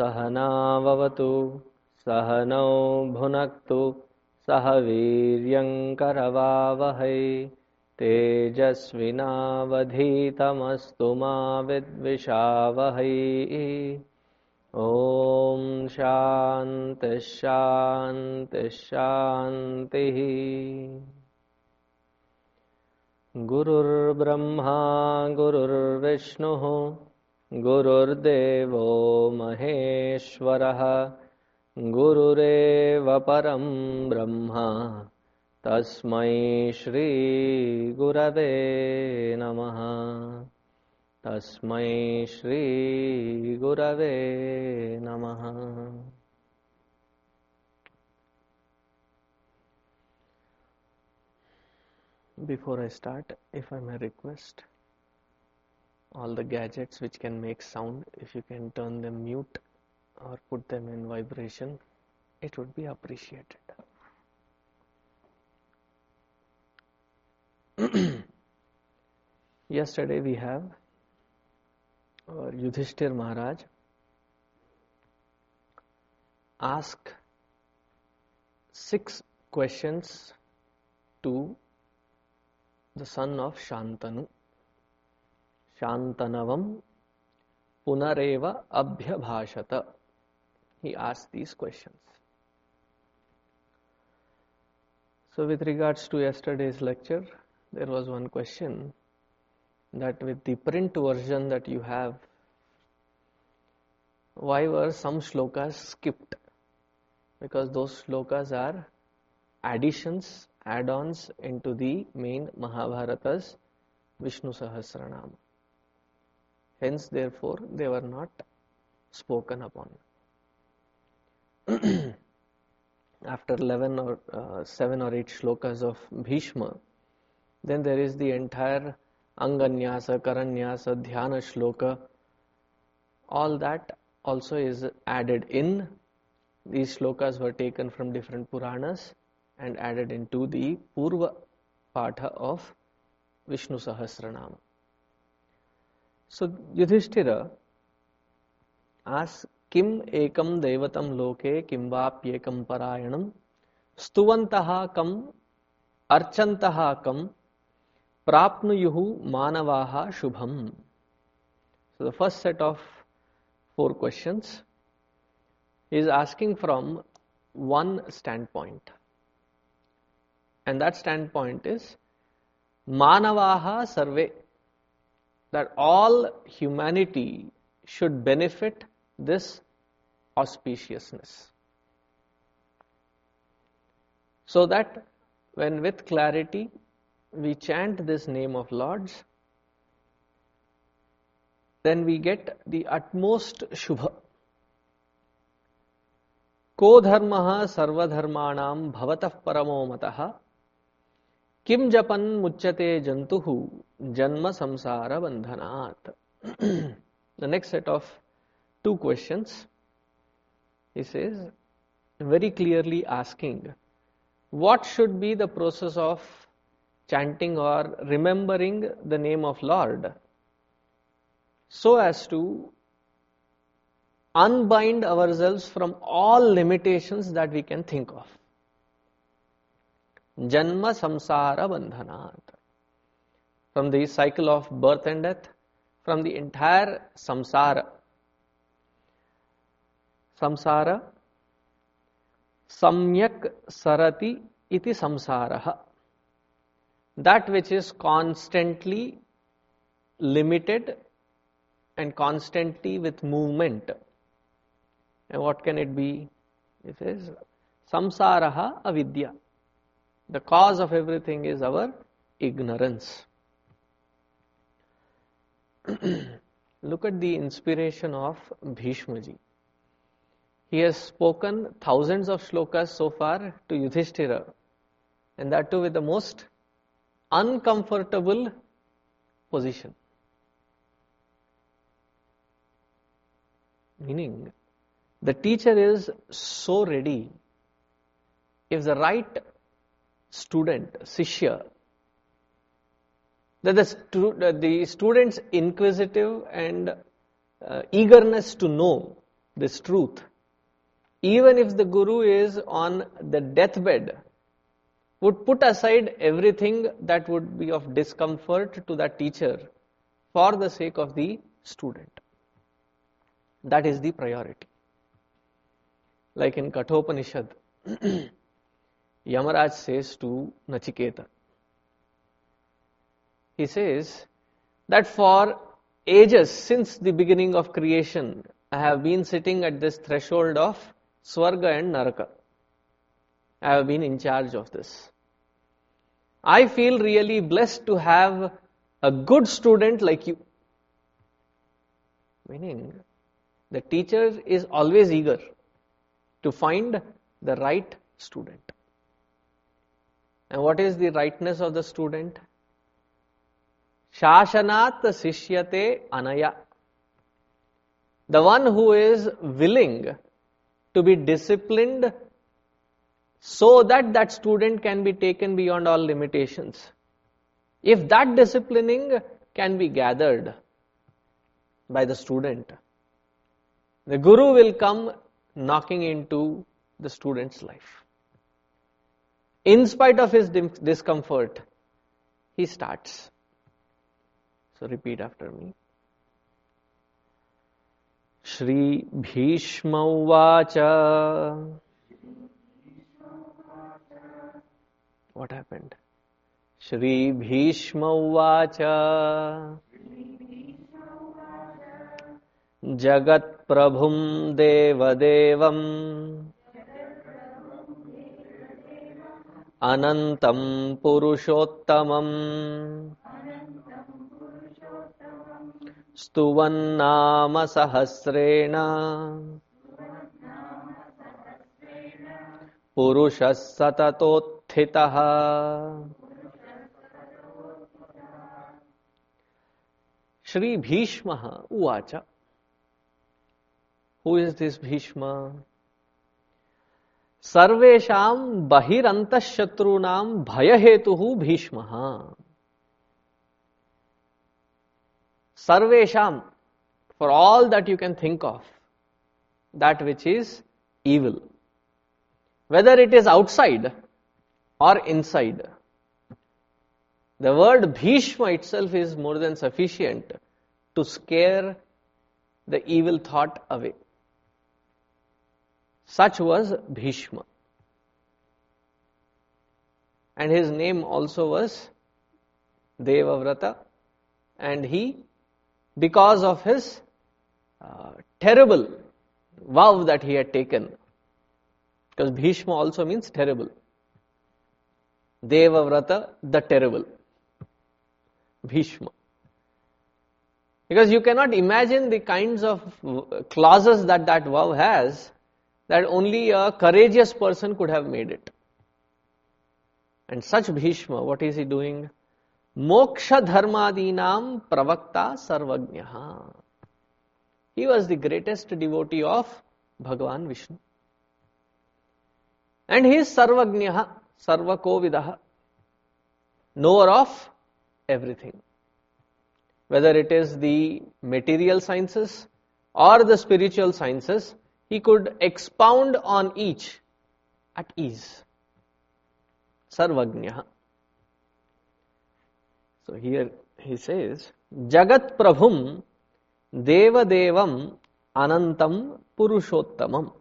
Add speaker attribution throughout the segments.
Speaker 1: सहनाववतु सहनौ भुनक्तु सह वीर्यङ्करवावहै तेजस्विनावधीतमस्तु मा विद्विषावहै। ॐ शान्तिः शान्तिः। गुरुर्ब्रह्मा गुरुर्विष्णुः गुरुर्देवो महेश्वरः। गुरुरेव परं ब्रह्म। तस्मै श्रीगुरवे नमः। तस्मै श्रीगुरवे नमः। Before I start, if I may request, all the gadgets which can make sound, if you can turn them mute or put them in vibration, it would be appreciated. Yesterday we have our Yudhishthir Maharaj ask six questions to the son of Shantanu. Shantanavam Punareva Abhyabhashata. He asked these questions. So, with regards to yesterday's lecture, there was one question that with the print version that you have, why were some shlokas skipped? Because those shlokas are additions, add ons into the main Mahabharata's Vishnu Sahasranama. Hence, therefore, they were not spoken upon. After 11 or uh, 7 or 8 shlokas of Bhishma, then there is the entire Anganyasa, Karanyasa, Dhyana shloka. All that also is added in. These shlokas were taken from different Puranas and added into the Purva Patha of Vishnu Sahasranama. So Yudhishthira आस किम एकम देवतम लोके किम वाप्येकम परायणम स्तुवंत कम अर्चंत कम प्राप्नुयु मानवा Shubham so the first set of four questions is asking from one standpoint and that standpoint is मानवा सर्वे that all humanity should benefit this auspiciousness. So that when with clarity we chant this name of Lord's, then we get the utmost Shubha. Ko dharmaha sarvadharmanam bhavatah paramo matah किम जपन मुच्यते जंतु जन्म संसार बंधनात् the next set of two questions he says very clearly asking what should be the process of chanting or remembering the name of lord so as to unbind ourselves from all limitations that we can think of जन्म संसार बंधना from the cycle of birth and death from the entire संसार संसार सम्यक सरति इति संसार that which is constantly limited and constantly with movement and what can it be it is संसार अविद्या The cause of everything is our ignorance. Look at the inspiration of Bhishmaji. He has spoken thousands of shlokas so far to Yudhishthira, and that too with the most uncomfortable position. Meaning, the teacher is so ready. If the right student, Sishya, that the, stu- the student's inquisitive and uh, eagerness to know this truth, even if the guru is on the deathbed, would put aside everything that would be of discomfort to that teacher for the sake of the student. That is the priority. Like in Kathopanishad, Yamaraj says to Nachiketa, he says that for ages since the beginning of creation, I have been sitting at this threshold of Swarga and Naraka. I have been in charge of this. I feel really blessed to have a good student like you. Meaning, the teacher is always eager to find the right student. And what is the rightness of the student? Shashanat Sishyate Anaya. The one who is willing to be disciplined so that that student can be taken beyond all limitations. If that disciplining can be gathered by the student, the guru will come knocking into the student's life. In spite of his discomfort, he starts. So repeat after me. श्रीभीष्म उवाच What happened? श्रीभीष्म उवाच जगत्प्रभुं देवदेवम् अनन्तं पुरुषोत्तमम्। स्तुवन्नाम सहस्रेण। पुरुषः सततोत्थितः। श्री भीष्म उवाच। Who is this Bhishma? सर्वेशम बहिंत शत्रुनाम भय हेतु भीष्म। सर्वेशम for all that you can think of that which is evil whether it is outside or in inside the word Bhishma itself is more than sufficient to scare the evil thought away such was Bhishma. And his name also was Devavrata. And he, because of his uh, terrible vow that he had taken, because Bhishma also means terrible. Devavrata, the terrible. Bhishma. Because you cannot imagine the kinds of clauses that that vow has that only a courageous person could have made it. And such Bhishma, what is he doing? Moksha dharmadinam pravakta sarvagnya. He was the greatest devotee of Bhagavan Vishnu. And he is sarvagnya, sarvakovidah, knower of everything. Whether it is the material sciences or the spiritual sciences, he could expound on each at ease. Sarvagnya. So here he says, Jagat Prabhum Devadevam Anantam Purushottamam.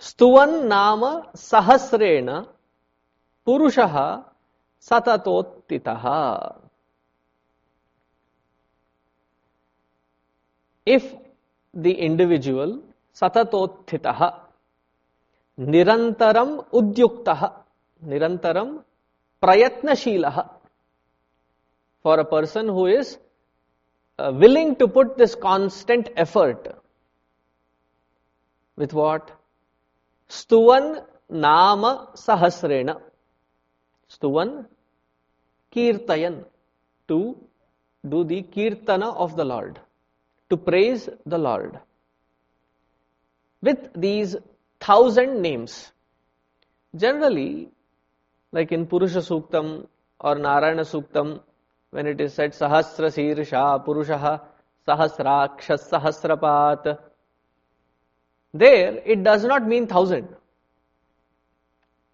Speaker 1: Stuvan Nama Sahasrena Purushaha Satatottitaha. If the individual satatothitaha nirantaram udyuktaha nirantaram prayatnashilaha. For a person who is uh, willing to put this constant effort with what? Stuvan nama sahasrena. Stuvan kirtayan. To do the kirtana of the lord to praise the Lord with these thousand names. Generally, like in Purusha Suktam or Narayana Suktam, when it is said Sahasra Sirsha Purushaha Sahasraksha, Sahasrapat. There, it does not mean thousand.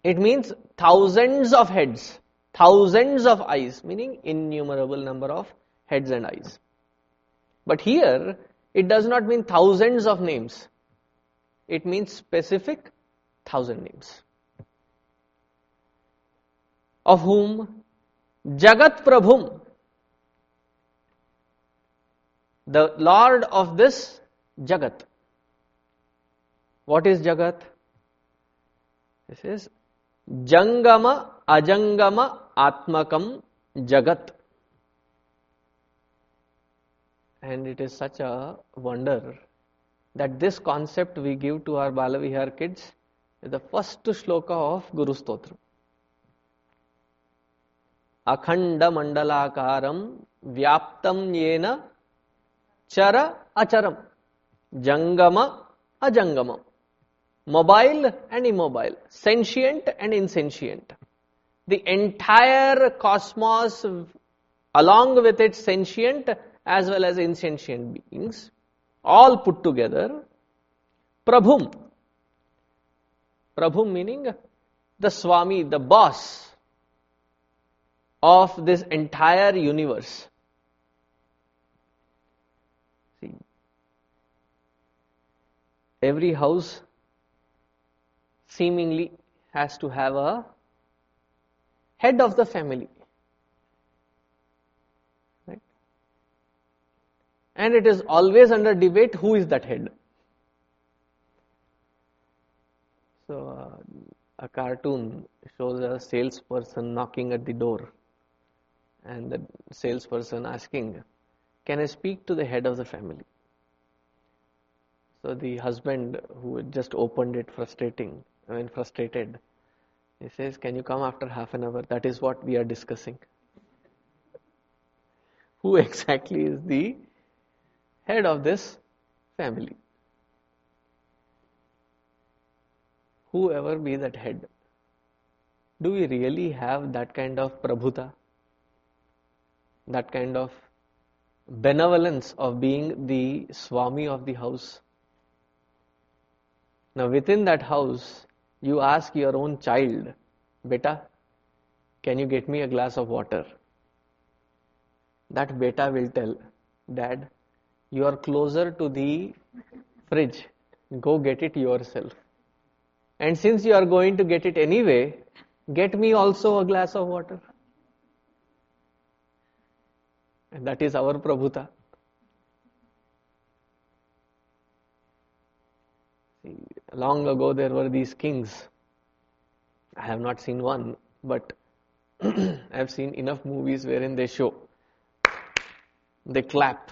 Speaker 1: It means thousands of heads, thousands of eyes, meaning innumerable number of heads and eyes. But here, it does not mean thousands of names. It means specific thousand names. Of whom Jagat Prabhum, the Lord of this Jagat. What is Jagat? This is Jangama Ajangama Atmakam Jagat And it is such a wonder that this concept we give to our Balavihar kids is the first shloka of Guru Stotra. अखंड मंडलाकारम व्याप्तम येन चर अचरम जंगम अजंगम mobile and immobile, sentient and insentient. The entire cosmos, along with its sentient as well as insentient beings, all put together, Prabhum. Prabhum meaning the Swami, the boss of this entire universe. See, every house seemingly has to have a head of the family. Right? And it is always under debate who is that head. So, uh, a cartoon shows a salesperson knocking at the door and the salesperson asking, Can I speak to the head of the family? So the husband who had just opened it, frustrating, I mean frustrated, he says, Can you come after half an hour? That is what we are discussing. Who exactly is the head of this family? Whoever be that head, do we really have that kind of prabhuta? that kind of benevolence of being the Swami of the house. Now, within that house, you ask your own child, Beta, can you get me a glass of water? That beta will tell, Dad, you are closer to the fridge. Go get it yourself. And since you are going to get it anyway, get me also a glass of water. And that is our Prabhuta. Long ago there were these kings. I have not seen one, but I have seen enough movies wherein they show. They clap,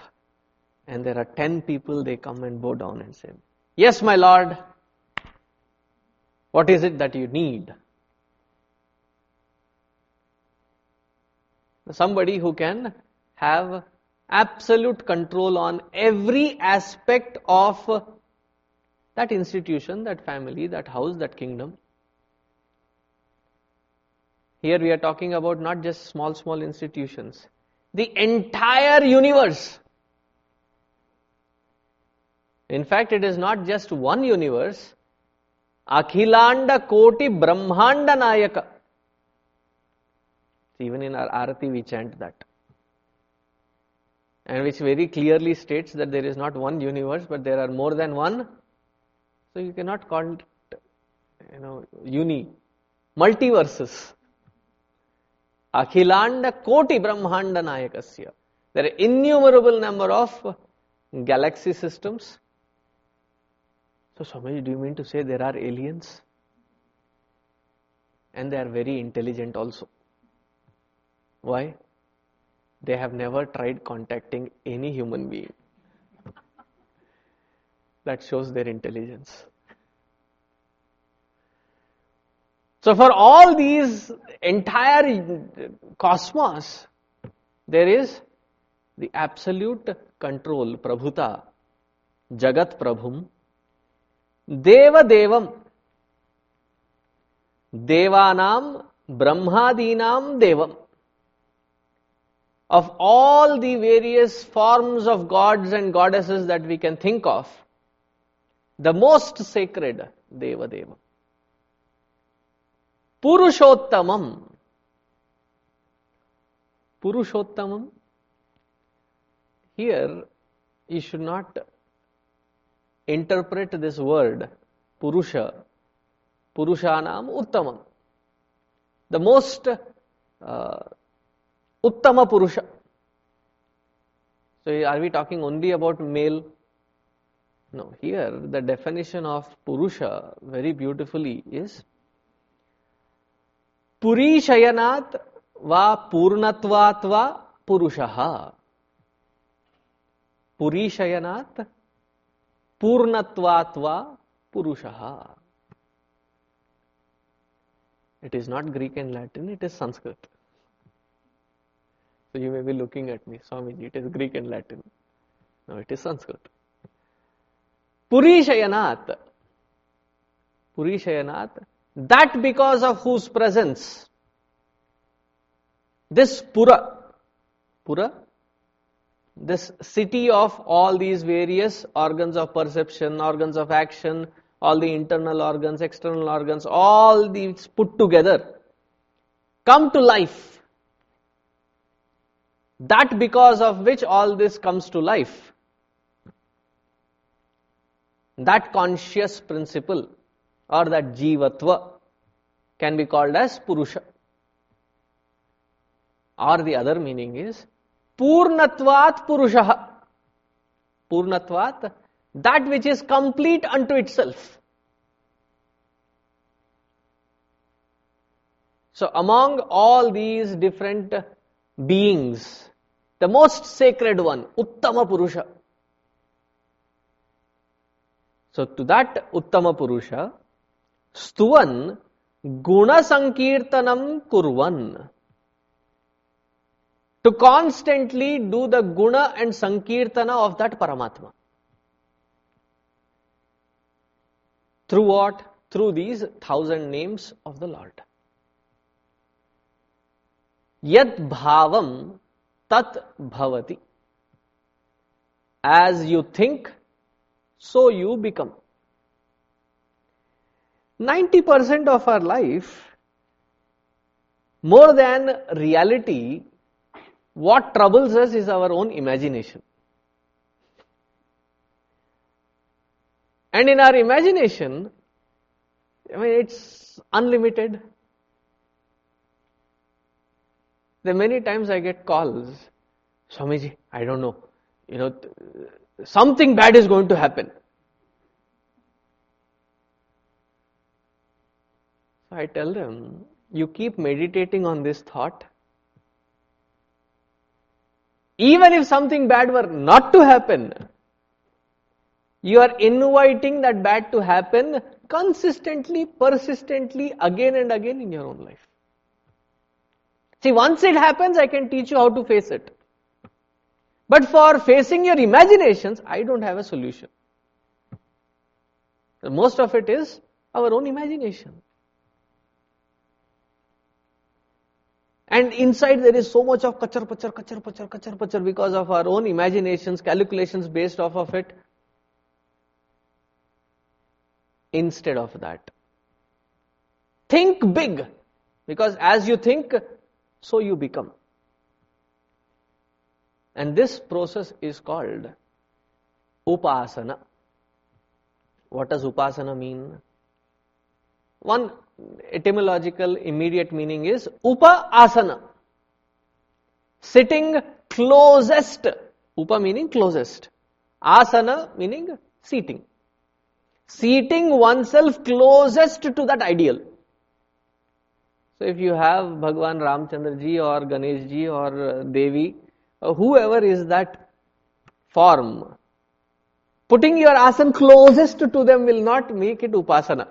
Speaker 1: and there are ten people, they come and bow down and say, Yes, my lord, what is it that you need? Somebody who can have absolute control on every aspect of that institution, that family, that house, that kingdom. Here we are talking about not just small, small institutions, the entire universe. In fact, it is not just one universe. Akhilanda Koti Brahmanda Nayaka. Even in our Arati we chant that. And which very clearly states that there is not one universe but there are more than one. So you cannot call it you know uni multiverses. Akhilanda koti brahmanda nayakasya. There are innumerable number of galaxy systems so Swamiji, do you mean to say there are aliens and they are very intelligent also why they have never tried contacting any human being. that shows their intelligence. So, for all these entire cosmos, there is the absolute control, Prabhuta, Jagat Prabhum, Devam, Devanam, Brahmadinam Devam. of all the various forms of gods and goddesses that we can think of, the most sacred Deva Deva. Purushottamam. Purushottamam. Here, you should not interpret this word, Purusha, Purushanam Uttamam. The most uh, Uttama Purusha. So, are we talking only about male? No, here the definition of Purusha very beautifully is Purishayanat va Purnatvat va Purushaha. Purishayanat Purnatvat va Purushaha. It is not Greek and Latin, it is Sanskrit. So you may be looking at me, Swamiji, it is Greek and Latin. No, it is Sanskrit. Purishayanat. Purishayanat. That because of whose presence this Pura, Pura, this city of all these various organs of perception, organs of action, all the internal organs, external organs, all these put together come to life. That because of which all this comes to life. That conscious principle or that jivatva can be called as Purusha. Or the other meaning is Purnatvat Purusha. Purnatvat, that which is complete unto itself. So, among all these different beings, the most sacred one, Uttama Purusha. So, to that Uttama Purusha, Stuvan Guna Sankirtanam Kurvan. To constantly do the Guna and Sankirtana of that Paramatma. Through what? Through these thousand names of the Lord. Yad bhavam tat bhavati. As you think, so you become. 90% of our life, more than reality, what troubles us is our own imagination. And in our imagination, I mean, it's unlimited. There many times I get calls, Swamiji, I don't know, you know, something bad is going to happen. So I tell them, you keep meditating on this thought. Even if something bad were not to happen, you are inviting that bad to happen consistently, persistently, again and again in your own life. See, once it happens, I can teach you how to face it. But for facing your imaginations, I don't have a solution. Most of it is our own imagination. And inside there is so much of kachar pachar, kachar pachar, kachar pachar because of our own imaginations, calculations based off of it. Instead of that, think big because as you think, so you become. And this process is called upasana. What does upasana mean? One etymological immediate meaning is upa asana. Sitting closest. Upa meaning closest. Asana meaning seating. Seating oneself closest to that ideal. So if you have Bhagwan Ramchandra ji or Ganesh ji or uh, Devi, or whoever is that form, putting your asana closest to them will not make it upasana.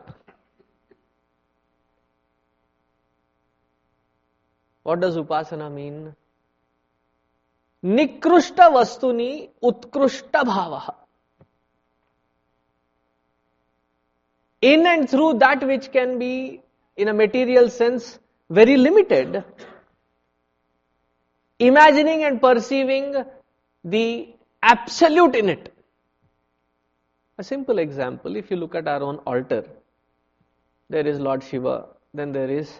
Speaker 1: What does upasana mean? Nikrushta vastuni utkrushta bhavaha. In and through that which can be, in a material sense, very limited, imagining and perceiving the absolute in it. A simple example, if you look at our own altar, there is Lord Shiva, then there is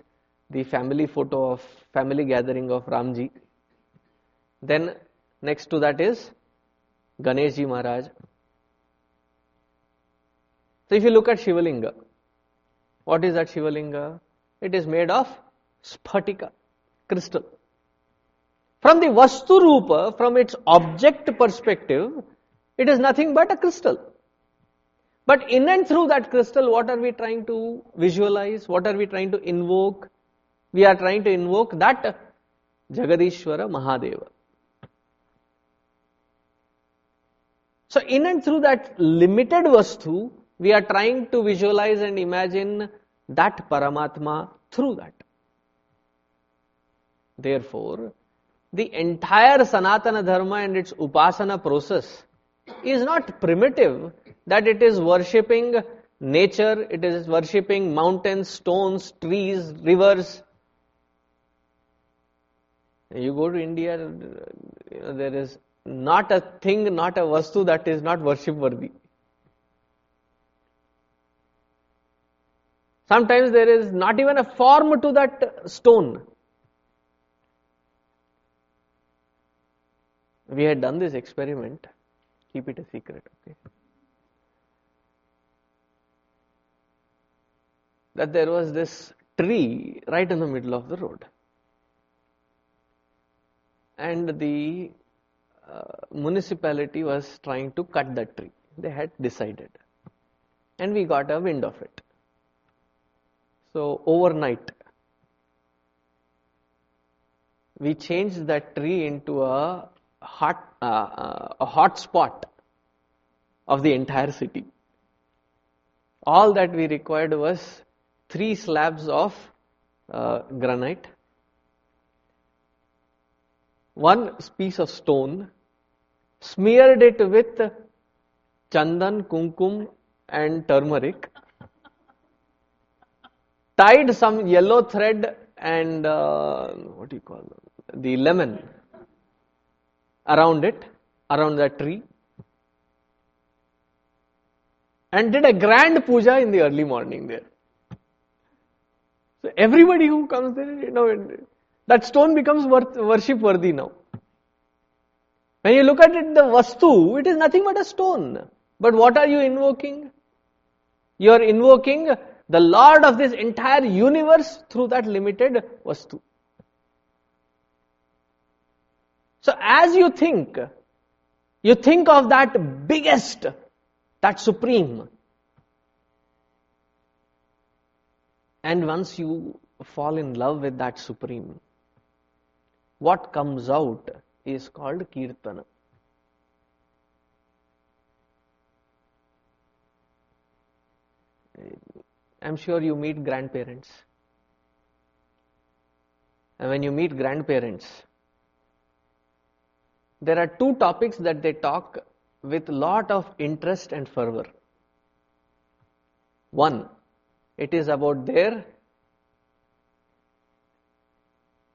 Speaker 1: the family photo of family gathering of Ramji. Then next to that is Ganeshji Maharaj. So if you look at Shivalinga, what is that Shivalinga? It is made of sphatika, crystal. From the Vastu Rupa, from its object perspective, it is nothing but a crystal. But in and through that crystal, what are we trying to visualize? What are we trying to invoke? We are trying to invoke that Jagadishwara Mahadeva. So in and through that limited Vastu, we are trying to visualize and imagine that Paramatma through that. Therefore, the entire Sanatana Dharma and its Upasana process is not primitive, that it is worshipping nature, it is worshipping mountains, stones, trees, rivers. You go to India, uh, you know, there is not a thing, not a vastu that is not worship worthy. Sometimes there is not even a form to that stone. We had done this experiment. Keep it a secret, okay? That there was this tree right in the middle of the road. And the uh, municipality was trying to cut that tree. They had decided. And we got a wind of it. So overnight, we changed that tree into a hot uh, uh, a hot spot of the entire city. All that we required was three slabs of uh, granite, one piece of stone, smeared it with chandan, kumkum, and turmeric, tied some yellow thread and uh, what do you call them? the lemon around it, around that tree, and did a grand puja in the early morning there. So everybody who comes there, you know, that stone becomes worship worthy now. When you look at it, the vastu, it is nothing but a stone. But what are you invoking? You are invoking the Lord of this entire universe through that limited vastu. So as you think, you think of that biggest, that supreme. And once you fall in love with that supreme, what comes out is called kirtana. I'm sure you meet grandparents. And when you meet grandparents, there are two topics that they talk with lot of interest and fervor. One, it is about their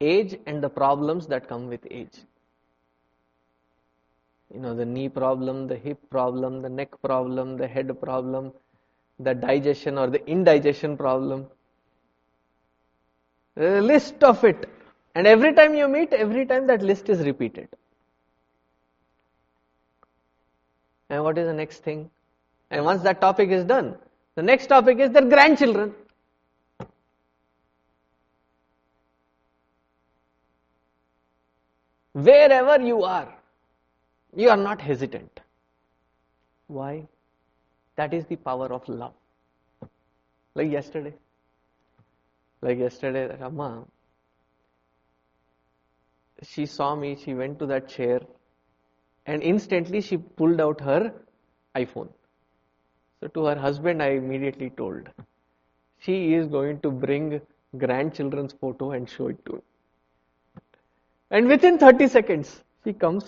Speaker 1: age and the problems that come with age. You know, the knee problem, the hip problem, the neck problem, the head problem, the digestion or the indigestion problem. a list of it. And every time you meet, every time that list is repeated. And what is the next thing? And once that topic is done, the next topic is their grandchildren. Wherever you are, you are not hesitant. Why? That is the power of love. Like yesterday. Like yesterday, Amma, she saw me, she went to that chair, and instantly she pulled out her iPhone. So to her husband, I immediately told, she is going to bring grandchildren's photo and show it to him. And within 30 seconds, she comes,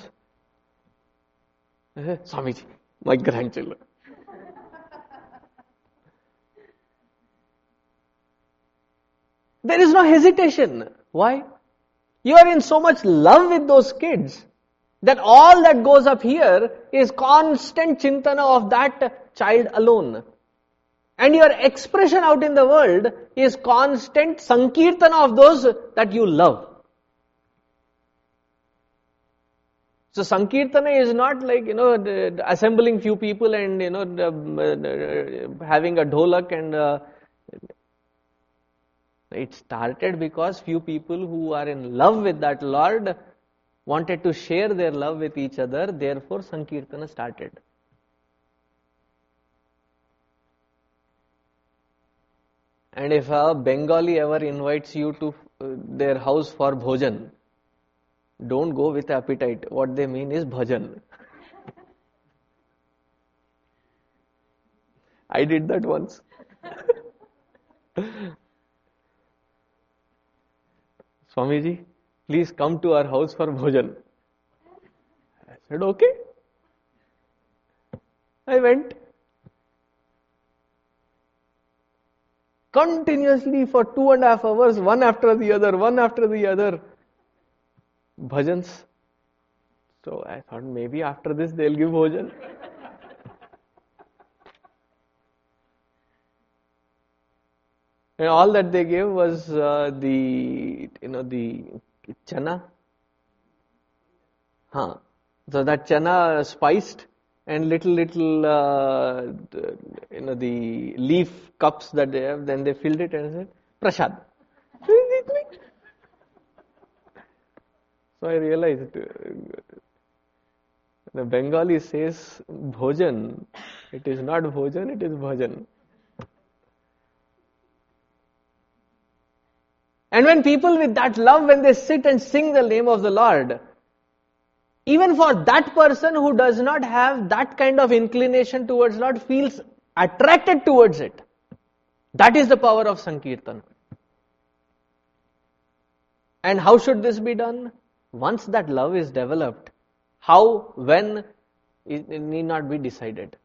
Speaker 1: eh, Swamiji, my grandchildren. there is no hesitation. Why? You are in so much love with those kids that all that goes up here is constant chintana of that child alone. And your expression out in the world is constant sankirtana of those that you love. So Sankirtana is not like, you know, assembling few people and, you know, having a dholak and uh, it started because few people who are in love with that Lord wanted to share their love with each other, therefore Sankirtana started. And if a Bengali ever invites you to uh, their house for bhojan, don't go with appetite. What they mean is bhajan. I did that once. Swamiji, please come to our house for bhajan. I said, okay. I went. Continuously for two and a half hours, one after the other, one after the other bhajans. So I thought maybe after this they'll give bhojan. and all that they gave was uh, the you know the chana. Huh. So that chana spiced and little little uh, you know the leaf cups that they have. Then they filled it and said prasad. So I realized uh, the Bengali says bhojan. It is not bhojan, it is bhajan. And when people with that love, when they sit and sing the name of the Lord, even for that person who does not have that kind of inclination towards Lord, feels attracted towards it. That is the power of Sankirtan. And how should this be done? Once that love is developed, how, when, it need not be decided.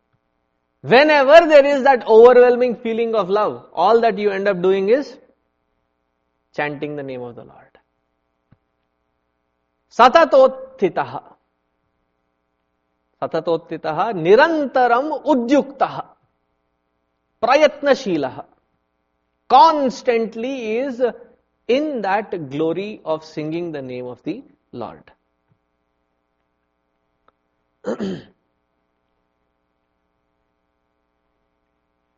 Speaker 1: Whenever there is that overwhelming feeling of love, all that you end up doing is chanting the name of the Lord. Satatottitaha. Satatottitaha nirantaram udyuktaha. Prayatnashilaha. Constantly is in that glory of singing the name of the Lord.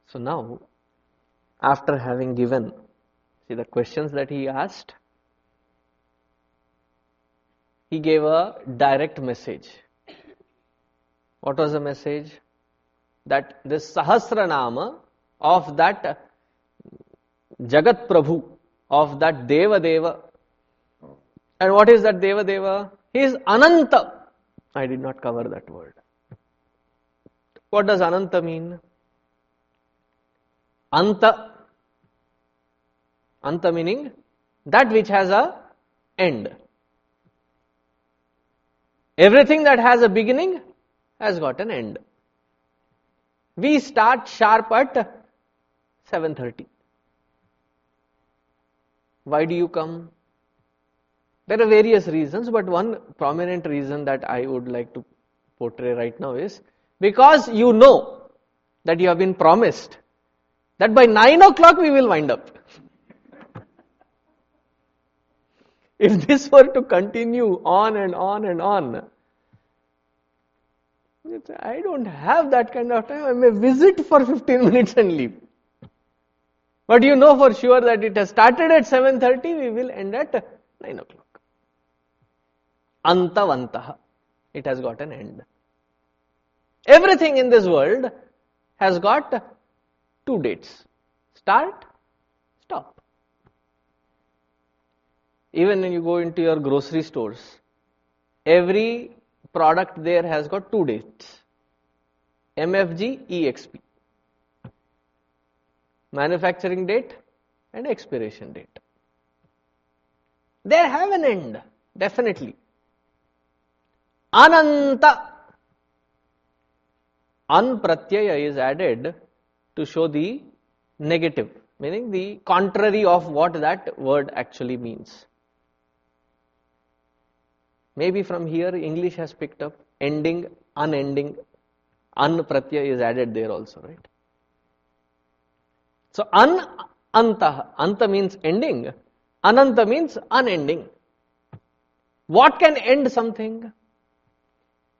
Speaker 1: so now, after having given, see the questions that he asked, he gave a direct message. What was the message? That this Sahasranama of that Jagat Prabhu, of that Deva Deva, and what is that Deva Deva? He is Ananta. I did not cover that word. What does Ananta mean? Anta. Anta meaning that which has a end. Everything that has a beginning has got an end. We start sharp at 7.30. Why do you come? There are various reasons, but one prominent reason that I would like to portray right now is because you know that you have been promised that by 9 o'clock we will wind up. if this were to continue on and on and on, I don't have that kind of time. I may visit for 15 minutes and leave. But you know for sure that it has started at 7.30, we will end at 9 o'clock. Antavantah. It has got an end. Everything in this world has got two dates. Start, stop. Even when you go into your grocery stores, every product there has got two dates. MFG, EXP. Manufacturing date and expiration date. They have an end, definitely. Ananta. An pratyaya is added to show the negative, meaning the contrary of what that word actually means. Maybe from here English has picked up ending, unending, an pratyaya is added there also, right? So an anta, anta means ending, ananta means unending. What can end something?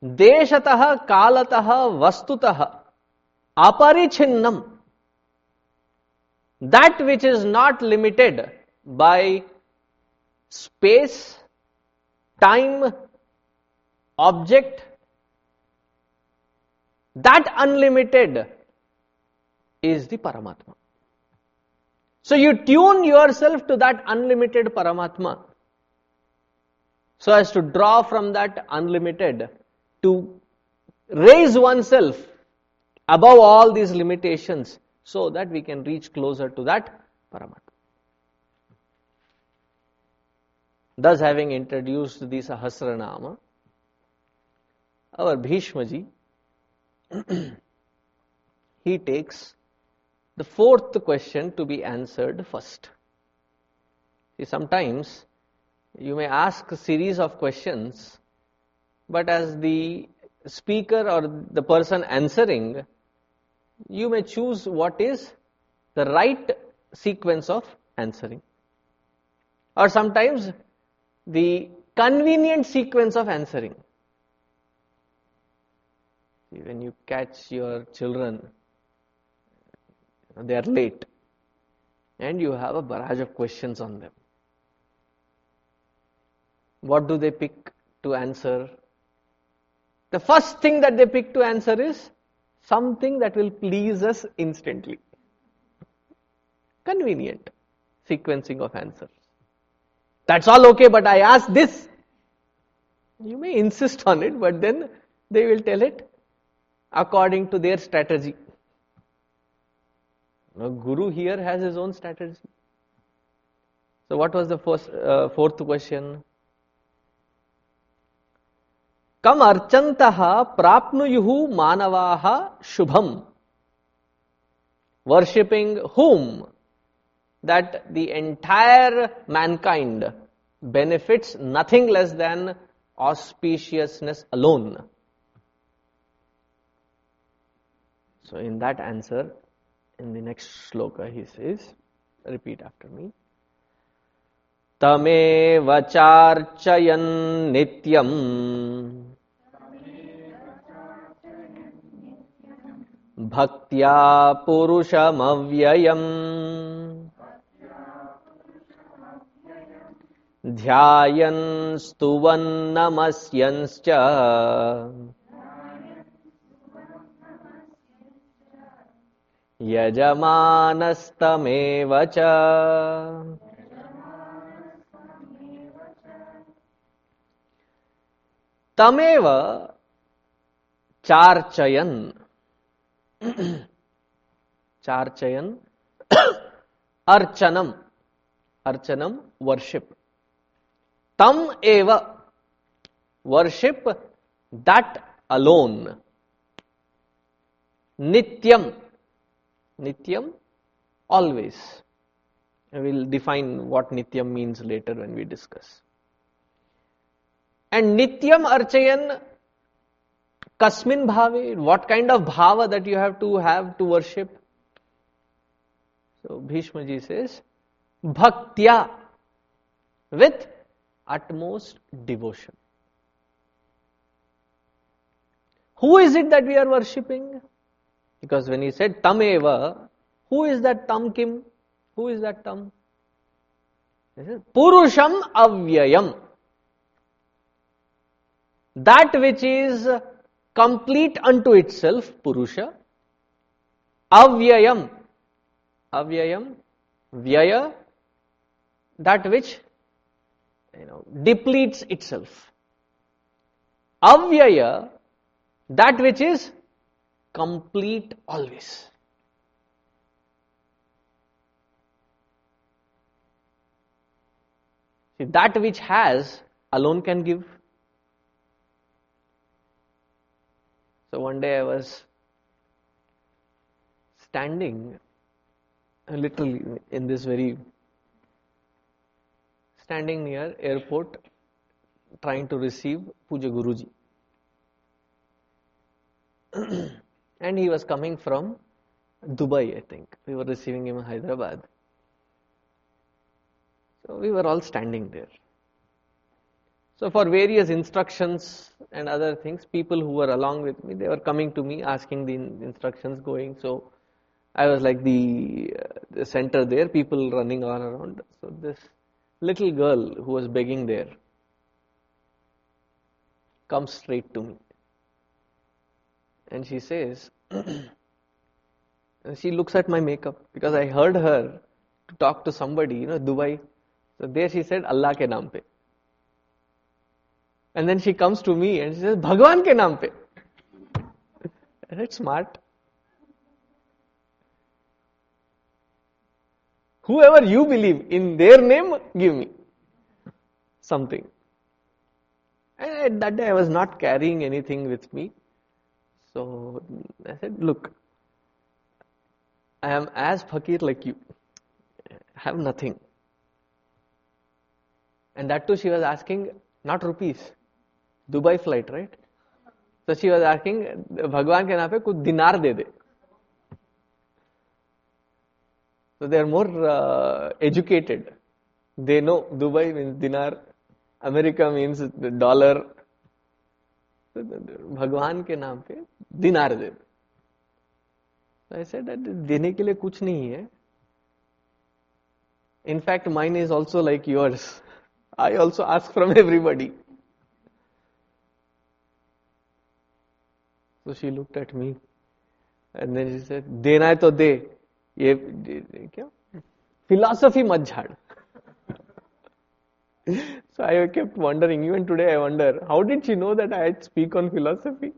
Speaker 1: देशतः कालतः वस्तुतः अपरिछिन्नम that which is not limited by space, time, object, that unlimited is the Paramatma. So you tune yourself to that unlimited Paramatma so as to draw from that unlimited to raise oneself above all these limitations so that we can reach closer to that Paramatma. Thus, having introduced the Sahasranama, our Bhishmaji, he takes the fourth question to be answered first. See, sometimes you may ask a series of questions, but as the speaker or the person answering, you may choose what is the right sequence of answering. Or sometimes the convenient sequence of answering. When you catch your children, they are late, and you have a barrage of questions on them. What do they pick to answer? The first thing that they pick to answer is something that will please us instantly. Convenient sequencing of answers. That's all okay, but I ask this. You may insist on it, but then they will tell it according to their strategy. Guru here has his own strategy. So, what was the first, uh, fourth question? ಕಮ್ ಅರ್ಚಂತಹ ಪ್ರಾಪ್ನುಯು ಮಾನವಾಹ ಶುಭಂ worshipping whom that the entire mankind benefits nothing less than auspiciousness alone. So in that answer, in the next sloka he says, repeat after me. तमेव चार्चयन् नित्यम्। भक्त्या पुरुषमव्ययम्। ध्यायन् स्तुवन्नमस्यंश्च यजमानस्तमेव च Tameva Charchayan. Charchayan. Archanam. Archanam, worship. Tam Eva. Worship that alone. Nityam. Nityam, always. I will define what Nityam means later when we discuss and nityam archayan Kasmin bhave, what kind of bhava that you have to have to worship? So Bhishma ji says, bhaktya, with utmost devotion. Who is it that we are worshipping? Because when he said tameva, who is that tam kim? Who is that tam? Purusham avyayam. That which is complete unto itself, Purusha. Avyayam. Avyayam. Vyaya. That which you know, depletes itself. Avyaya. That which is complete always. That which has alone can give. So one day I was standing literally in this very standing near airport trying to receive Pujya Guruji. and he was coming from Dubai, I think. We were receiving him in Hyderabad. So we were all standing there. So for various instructions and other things, people who were along with me, they were coming to me asking the instructions going. So I was like the, uh, the center there, people running all around. So this little girl who was begging there comes straight to me. And she says, and she looks at my makeup because I heard her to talk to somebody, you know, Dubai. So there she said, Allah ke naam pe. And then she comes to me and she says, Bhagwan ke naam pe. It smart? Whoever you believe, in their name, give me something. And at that day I was not carrying anything with me. So I said, look, I am as fakir like you. I have nothing. And that too she was asking, not rupees, Dubai flight right तो she was asking भगवान के नाम पे कुछ दिनार दे दे. तो they are more educated they know Dubai means dinar, America means dollar भगवान के नाम पे दिनार दे दे. ऐसे देने के लिए कुछ नहीं है। In fact mine is also like yours I also ask from everybody So she looked at me and then she said, देना है तो दे ये क्या philosophy मत झाड़ so I kept wondering, even today I wonder, how did she know that I speak on philosophy?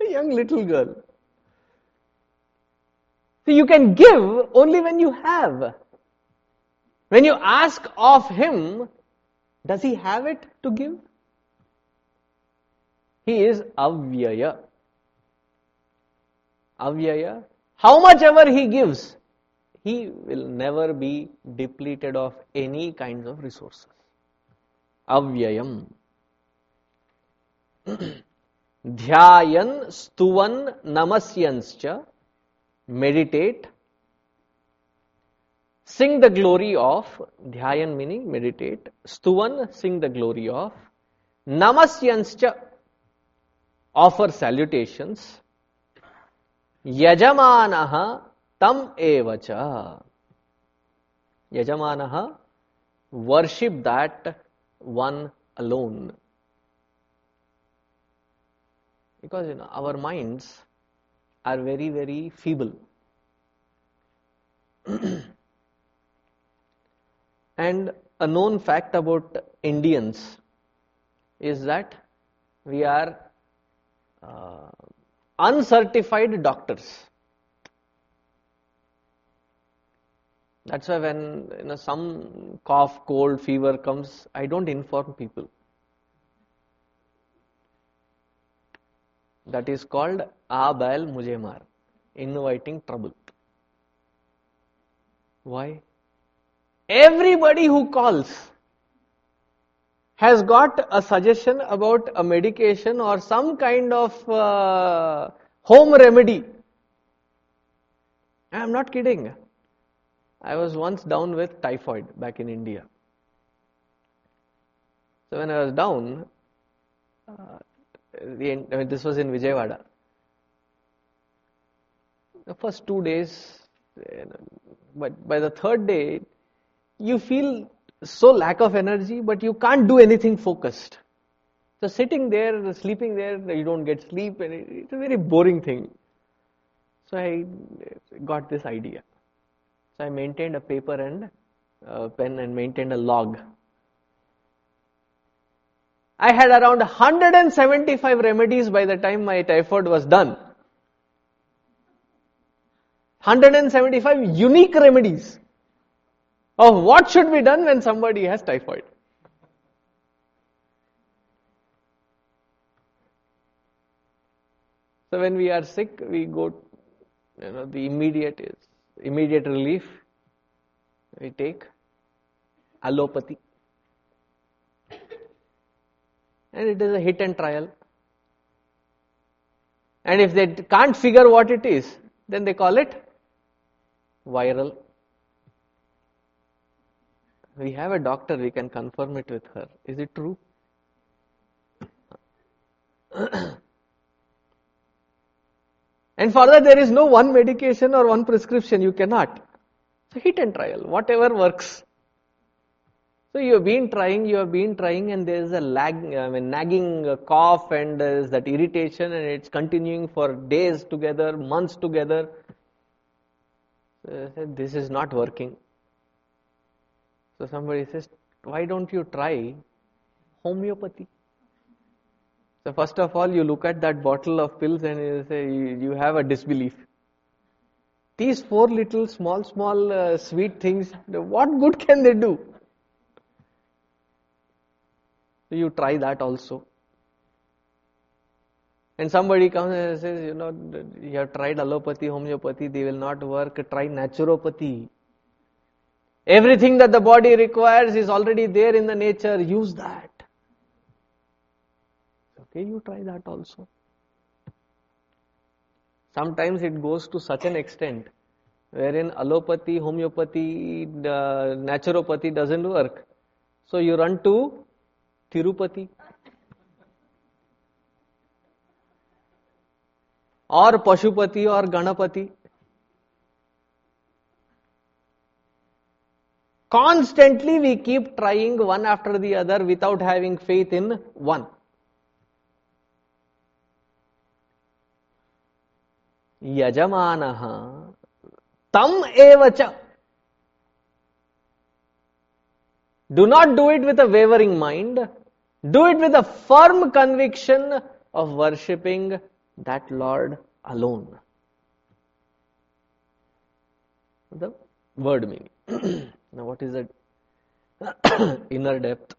Speaker 1: A young little girl. So you can give only when you have. When you ask of him, does he have it to give? He is avyaya. Avyaya. How much ever he gives, he will never be depleted of any kinds of resources. Avyayam. Dhyayan stuvan namasyanscha. Meditate. Sing the glory of. Dhyayan meaning meditate. Stuvan, sing the glory of. Namasyanscha. Offer salutations. Yajamanaha tam evacha yajamanaha worship that one alone. Because you know our minds are very very feeble. And a known fact about indians is that we are uh, uncertified doctors That's why when you know, some cough, cold, fever comes, I don't inform people. That is called Abel Mujemar, inviting trouble. Why? Everybody who calls has got a suggestion about a medication or some kind of uh, home remedy. I am not kidding. I was once down with typhoid back in India. So when I was down, uh, the, I mean, this was in Vijayawada. The first two days, but by the third day, you feel so lack of energy, but you can't do anything focused. So sitting there, sleeping there, you don't get sleep, and it's a very boring thing. So I got this idea. So I maintained a paper and a pen and maintained a log. I had around 175 remedies by the time my typhoid was done. 175 unique remedies of what should be done when somebody has typhoid. So when we are sick, we go, you know, the immediate is immediate relief, we take allopathy. and it is a hit and trial. And if they can't figure what it is, then they call it viral. We have a doctor, we can confirm it with her. Is it true? and for that, there is no one medication or one prescription, you cannot. So, hit and trial, whatever works. So you have been trying, you have been trying, and there is a lag, I mean, nagging cough, and there is that irritation, and it's continuing for days together, months together. This is not working. So somebody says, why don't you try homeopathy? So first of all, you look at that bottle of pills and you say, you have a disbelief. These four little small, small uh, sweet things, what good can they do? So you try that also. And somebody comes and says, you know, you have tried allopathy, homeopathy, they will not work. Try naturopathy. Everything that the body requires is already there in the nature. Use that. Okay, you try that also. Sometimes it goes to such an extent wherein allopathy, homeopathy, uh, naturopathy doesn't work. So you run to Tirupati or Pashupati or Ganapati. Constantly we keep trying one after the other without having faith in one. यजमानः तम एव च Do not do it with a wavering mind. Do it with a firm conviction of worshipping that Lord alone. The word meaning. now, what is the inner depth?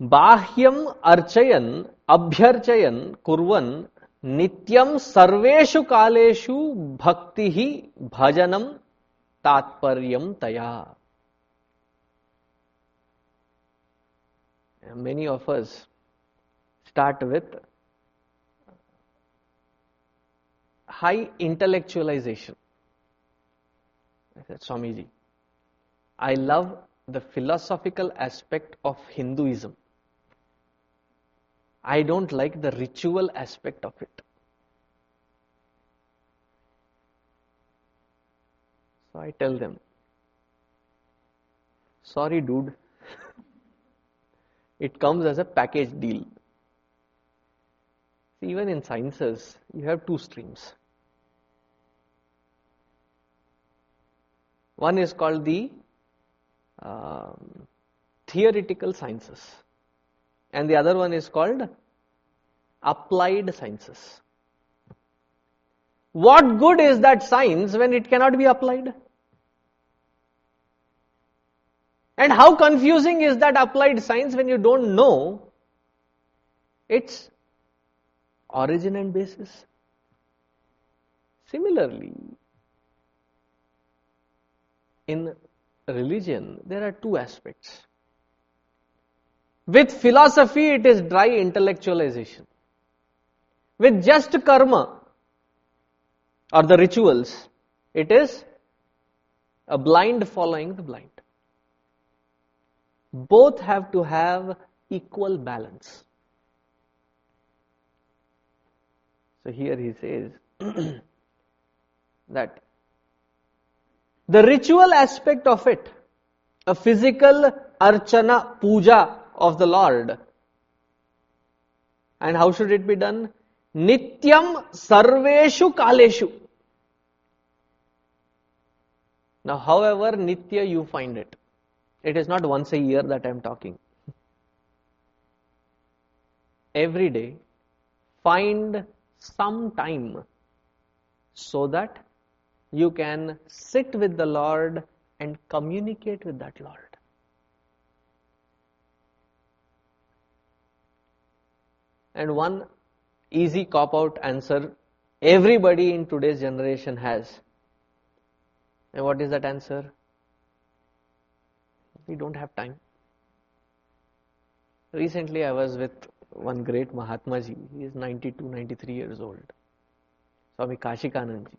Speaker 1: बाह्यम अर्चयन अभ्यर्चयन कुर्वन नित्यम सर्वेषु कालेषु भक्ति ही भजनम तात्पर्यम तया many of us start with high intellectualization. Said, Swamiji, I love the philosophical aspect of Hinduism. I don't like the ritual aspect of it. So I tell them, sorry, dude, it comes as a package deal. See, even in sciences, you have two streams. One is called the um, theoretical sciences, and the other one is called applied sciences. What good is that science when it cannot be applied? And how confusing is that applied science when you don't know its origin and basis? Similarly, in religion, there are two aspects. With philosophy, it is dry intellectualization. With just karma or the rituals, it is a blind following the blind both have to have equal balance. So here he says that the ritual aspect of it, a physical archana puja of the Lord, and how should it be done? Nityam sarveshu kaleshu. Now, however nitya you find it. It is not once a year that I am talking. Every day, find some time so that you can sit with the Lord and communicate with that Lord. And one easy cop out answer everybody in today's generation has. And what is that answer? we don't have time. Recently, I was with one great Mahatma ji. He is 92, 93 years old. Swami Kashikanand ji.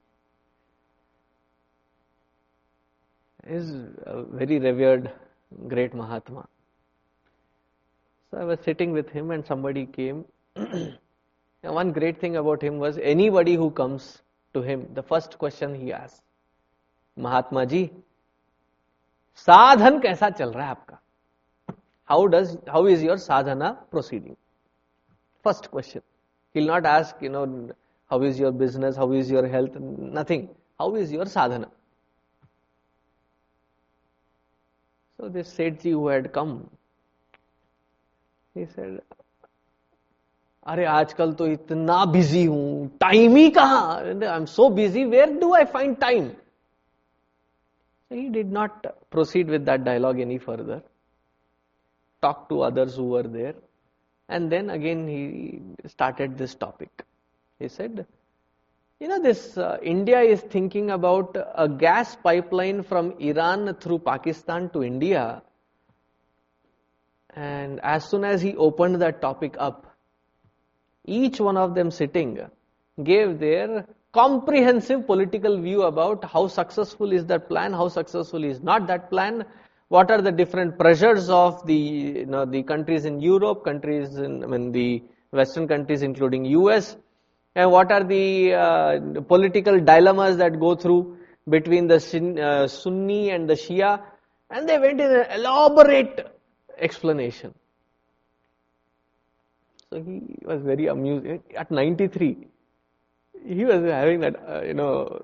Speaker 1: He is a very revered great Mahatma. So I was sitting with him and somebody came. and one great thing about him was anybody who comes to him, the first question he asks, Mahatma ji साधन कैसा चल रहा है आपका how does how is your Sadhana proceeding first question he'll not ask you know how is your business how is your health nothing how is your sadhana So this Sethi who had come, he said, अरे आजकल तो इतना busy हूँ। Time ही कहा? I am so busy where do I find time he did not proceed with that dialogue any further talk to others who there and then again he started this topic he said you know this uh, india is thinking about a gas pipeline from iran through pakistan to india. And as soon as he opened that topic up, each one of them sitting gave their comprehensive political view about how successful is that plan, how successful is not that plan, what are the different pressures of the you know the countries in Europe, countries in I mean the Western countries including US, and what are the uh, political dilemmas that go through between the uh, Sunni and the Shia, and they went in an elaborate explanation. So he was very amused. At 93, he was having that, uh, you know,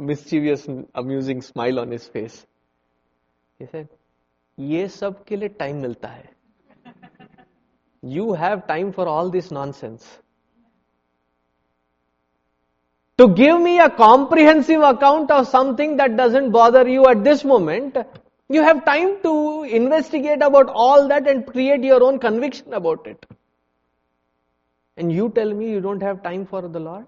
Speaker 1: mischievous, amusing smile on his face. He said, ये सब के लिए time मिलता है You have time for all this nonsense. To give me a comprehensive account of something that doesn't bother you at this moment, you have time to investigate about all that and create your own conviction about it. And you tell me you don't have time for the Lord?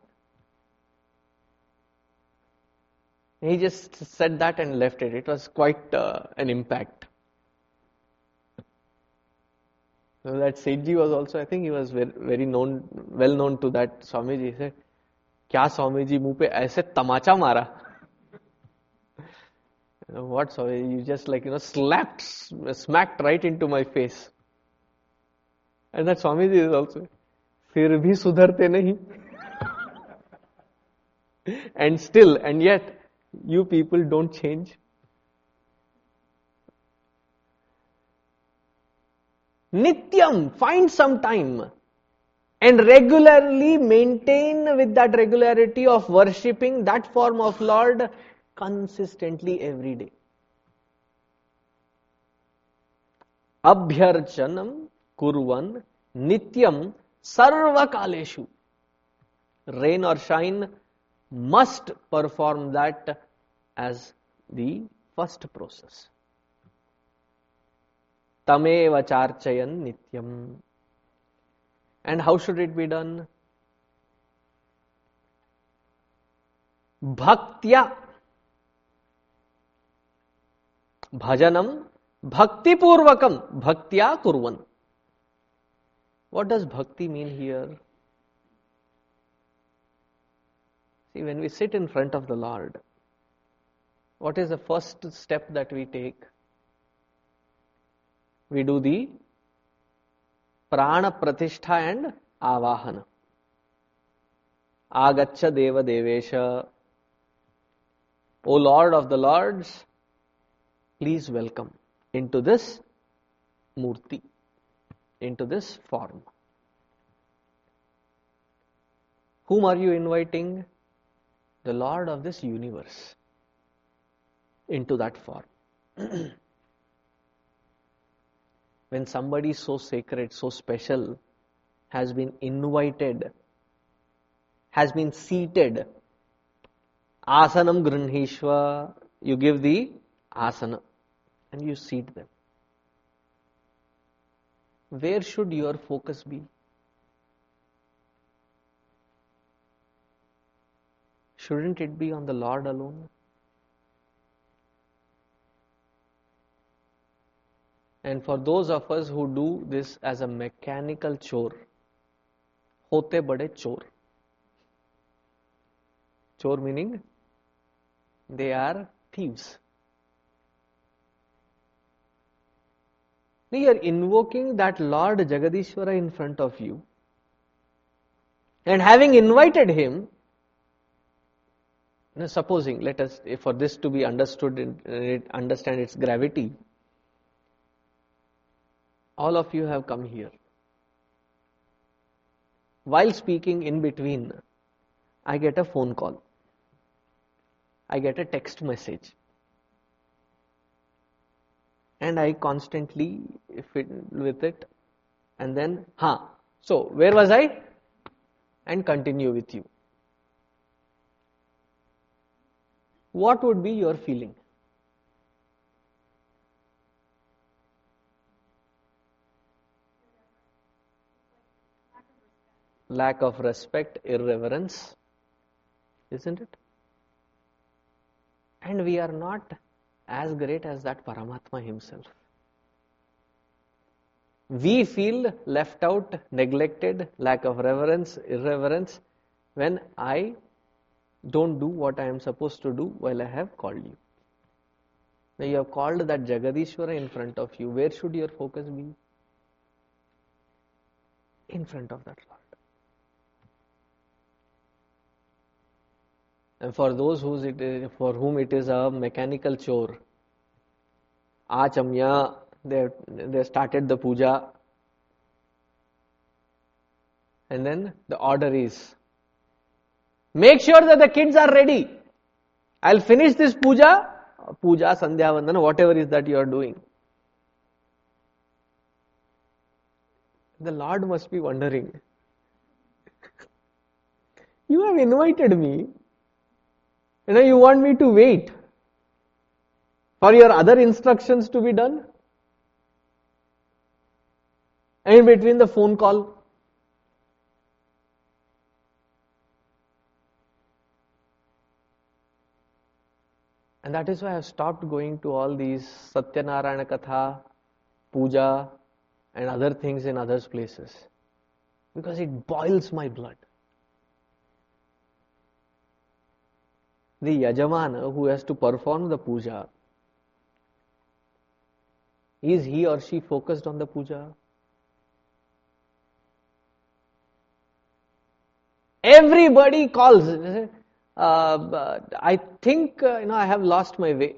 Speaker 1: He just said that and left it. It was quite uh, an impact. So that Sethji was also, I think he was very, very known, well known to that Swamiji. He said, क्या स्वामी जी मुँह पे ऐसे तमाचा मारा? What Swami you just like you know slap smacked right into my face and Swami ji is also फिर भी सुधरते नहीं. And still and yet you people don't change नित्यम find some time and regularly maintain with that regularity of worshipping that form of lord consistently every day. Abhyarchanam kurvan nityam sarvakaleshu. Rain or shine must perform that as the first process. Tameva charchayan nityam. And how should it be done? Bhaktya. Bhajanam bhaktipurvakam bhaktya kurvan. What does bhakti mean here? See, when we sit in front of the Lord, what is the first step that we take? We do the prana pratishtha and avahana agaccha deva devesha o lord of the lords please welcome into this murti, into this form. Whom are you inviting? The Lord of this universe into that form. when somebody so sacred, so special has been invited, has been seated, asanam granhishva, you give the asana and you seat them. Where should your focus be? Shouldn't it be on the Lord alone? And for those of us who do this as a mechanical chore, hote bade chore. Chore meaning they are thieves. Now you are invoking that Lord Jagadishwara in front of you. And having invited him, now supposing, let us, for this to be understood, understand its gravity, all of you have come here. While speaking in between, I get a phone call. I get a text message. And I constantly fit with it. And then, huh. So, where was I? And continue with you. What would be your feeling? Lack of respect, irreverence, isn't it? And we are not as great as that Paramatma himself. We feel left out, neglected, lack of reverence, irreverence when I don't do what I am supposed to do while I have called you. Now you have called that Jagadishwara in front of you. Where should your focus be? In front of that Lord. And for those whose it is, for whom it is a mechanical chore, Achamya, they, they started the puja. And then the order is make sure that the kids are ready. I'll finish this puja, puja, sandhya, vandana, whatever is that you are doing. The Lord must be wondering. you have invited me you know, you want me to wait for your other instructions to be done? And in between the phone call, And that is why I have stopped going to all these Satyanarayana Katha, Puja, and other things in others places. Because it boils my blood. The Yajamana who has to perform the puja, is he or she focused on the puja? Everybody calls. Uh, I think uh, you know I have lost my way.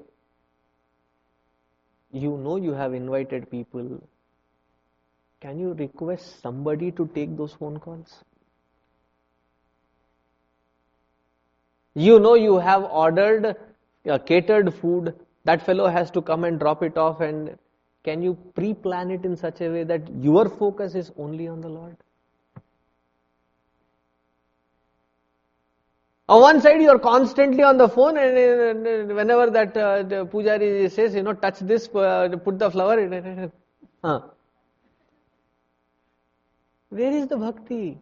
Speaker 1: You know you have invited people. Can you request somebody to take those phone calls? You know you have ordered uh, catered food. That fellow has to come and drop it off and can you pre-plan it in such a way that your focus is only on the Lord? On one side, you are constantly on the phone, and whenever that uh, the pujari says, you know, touch this, uh, put the flower, in huh. where is the bhakti?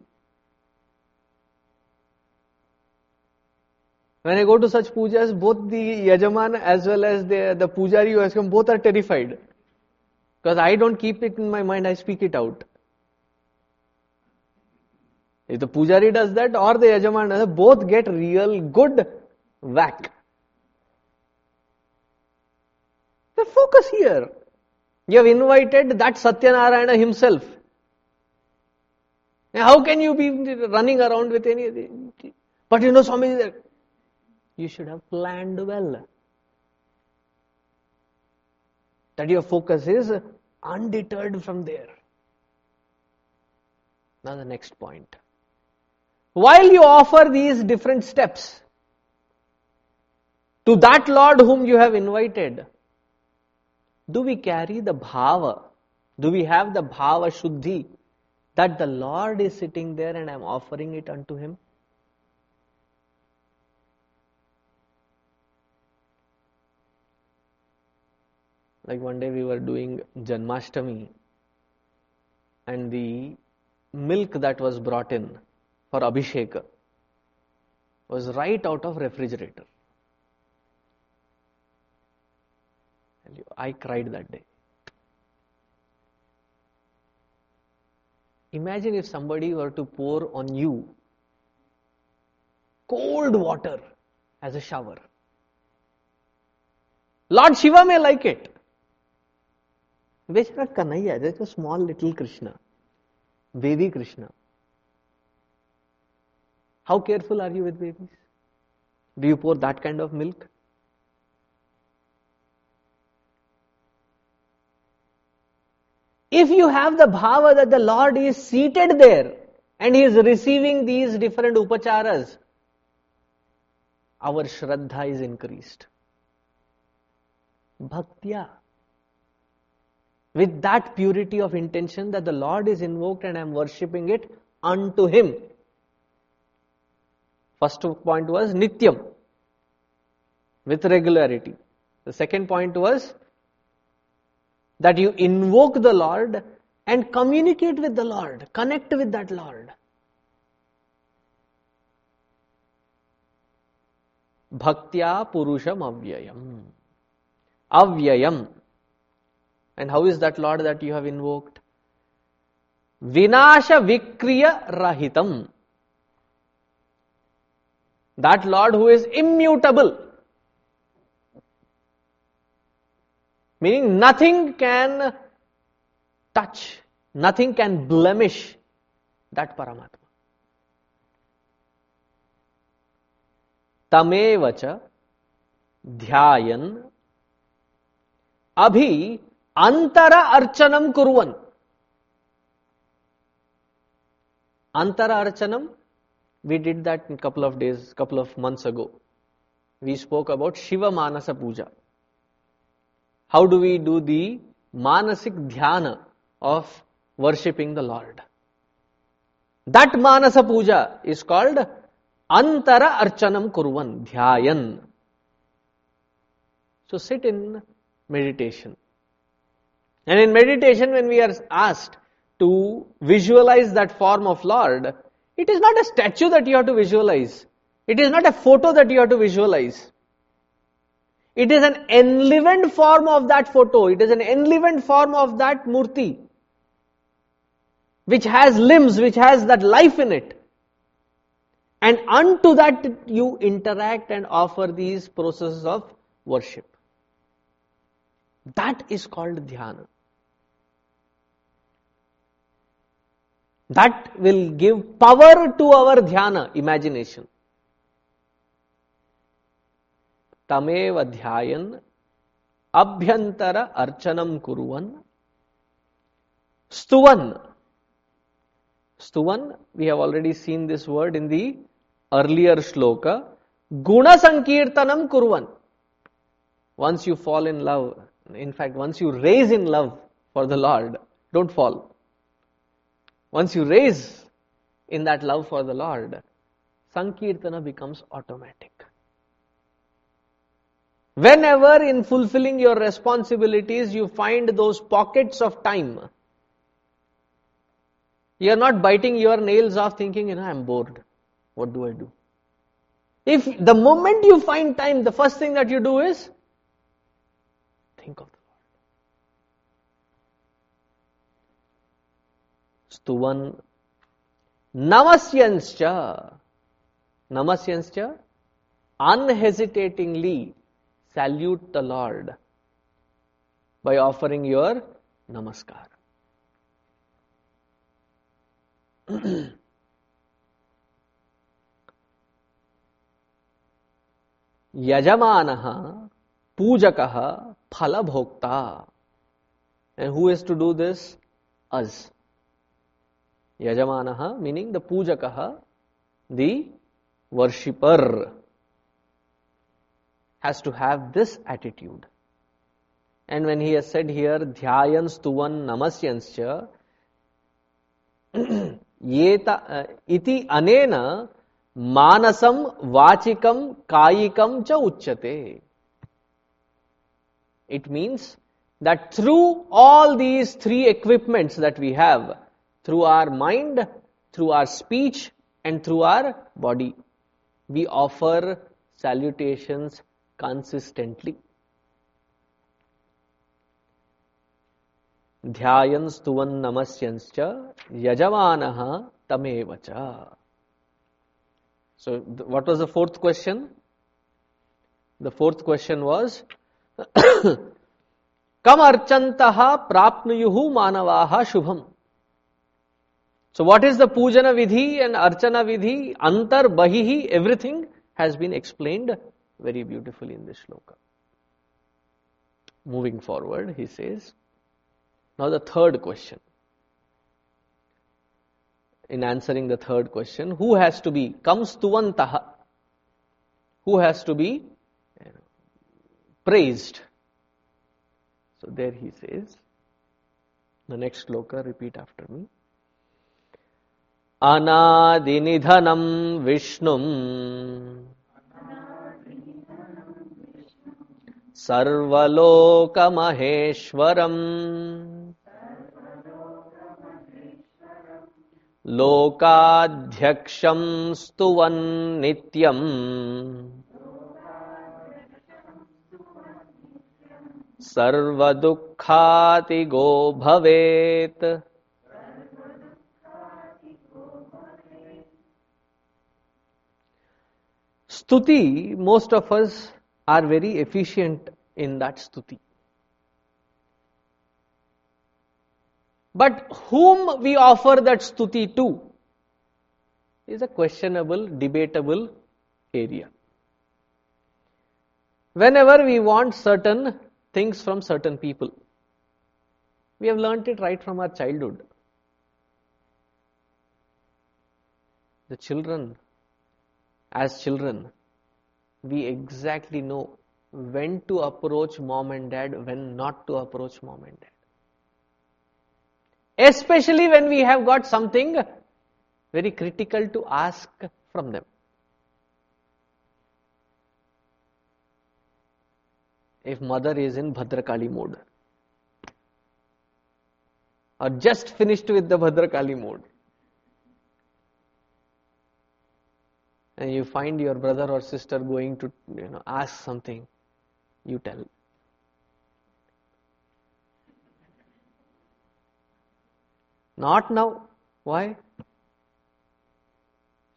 Speaker 1: When I go to such pujas, both the yajaman as well as the, the pujari who has come, both are terrified. Because I don't keep it in my mind, I speak it out. If the pujari does that or the yajaman does that, both get real good whack. The focus here. You have invited that Satyanarayana himself. Now how can you be running around with any? But you know, Swami, you should have planned well. That your focus is undeterred from there. Now, the next point. While you offer these different steps to that Lord whom you have invited, do we carry the bhava? Do we have the bhava shuddhi that the Lord is sitting there and I am offering it unto Him? Like one day we were doing Janmashtami and the milk that was brought in for Abhishek was right out of refrigerator. I cried that day. Imagine if somebody were to pour on you cold water as a shower. Lord Shiva may like it. Bechara Kanhaiya, that's a small little Krishna, baby Krishna. How careful are you with babies? Do you pour that kind of milk? If you have the bhava that the Lord is seated there and he is receiving these different upacharas, our shraddha is increased. Bhaktya. With that purity of intention that the Lord is invoked and I am worshipping it unto Him. First point was nityam, with regularity. The second point was that you invoke the Lord and communicate with the Lord, connect with that Lord. Bhaktya Purusham Avyayam. Avyayam. And how is that Lord that you have invoked? Vinasha Vikriya Rahitam. That Lord who is immutable. Meaning nothing can touch, nothing can blemish that Paramatma. तमेव च ध्यायन अभी अंतर अर्चन कुरुवन। अंतर अर्चनम we did that in couple of days couple of month ago we spoke about Shiva Manasa Puja how do we do the मानसिक ध्यान of worshipping the lord that Manasa Puja is called अंतर अर्चनम कुरुवन ध्यान so sit in meditation And in meditation, when we are asked to visualize that form of Lord, it is not a statue that you have to visualize. It is not a photo that you have to visualize. It is an enlivened form of that photo. It is an enlivened form of that murti. Which has limbs, which has that life in it. And unto that you interact and offer these processes of worship. That is called dhyana. That will give power to our dhyana, imagination. Tamev dhyayan abhyantara archanam kuruvan stuvan. Stuvan, we have already seen this word in the earlier shloka, Guna Sankirtanam Kurvan. Once you fall in love, in fact, once you raise in love for the Lord, don't fall. Once you raise in that love for the Lord, Sankirtana becomes automatic. Whenever in fulfilling your responsibilities you find those pockets of time, you are not biting your nails off thinking, you know, I'm bored. What do I do? If the moment you find time, the first thing that you do is think of the Lord. Stuvan namasyanscha namasyanscha unhesitatingly salute the Lord by offering your namaskar. यजमान पूजक फल भोक्ता who is to do this as यजमान meaning the पूजक the worshipper has to have this attitude and when he said here ध्यान स्तुवन नमस्यंश इति अनेन मानसम वाचिकम कायिकम च उच्यते it means that through all these three equipments that we have through our mind through our speech and through our body we offer salutations consistently ध्यायन् स्तुवन् नमस्यंश्च यजमानः तमेव च. So, what was the fourth question? The fourth question was, Kam archantaha prapnuyuhu manavaha shubham. So what is the pujana vidhi and archana vidhi, antar, bahihi, everything has been explained very beautifully in this shloka. Moving forward, he says, now the third question. In answering the third question, who has to be? Kam stuvantaha. Who has to be praised? So there he says, the next shloka, repeat after me. अनादिनिधनं विष्णुम् सर्वलोकमहेश्वरम् लोकाध्यक्षं स्तुवन्नित्यम् सर्वदुःखातिगो भवेत् Stuti, most of us are very efficient in that stuti. But whom we offer that stuti to is a questionable, debatable area. Whenever we want certain things from certain people, we have learnt it right from our childhood. The children as children, we exactly know when to approach mom and dad, when not to approach mom and dad. Especially when we have got something very critical to ask from them. If mother is in Bhadrakali mode, or just finished with the Bhadrakali mode, and you find your brother or sister going to you know ask something you tell. Not now. Why?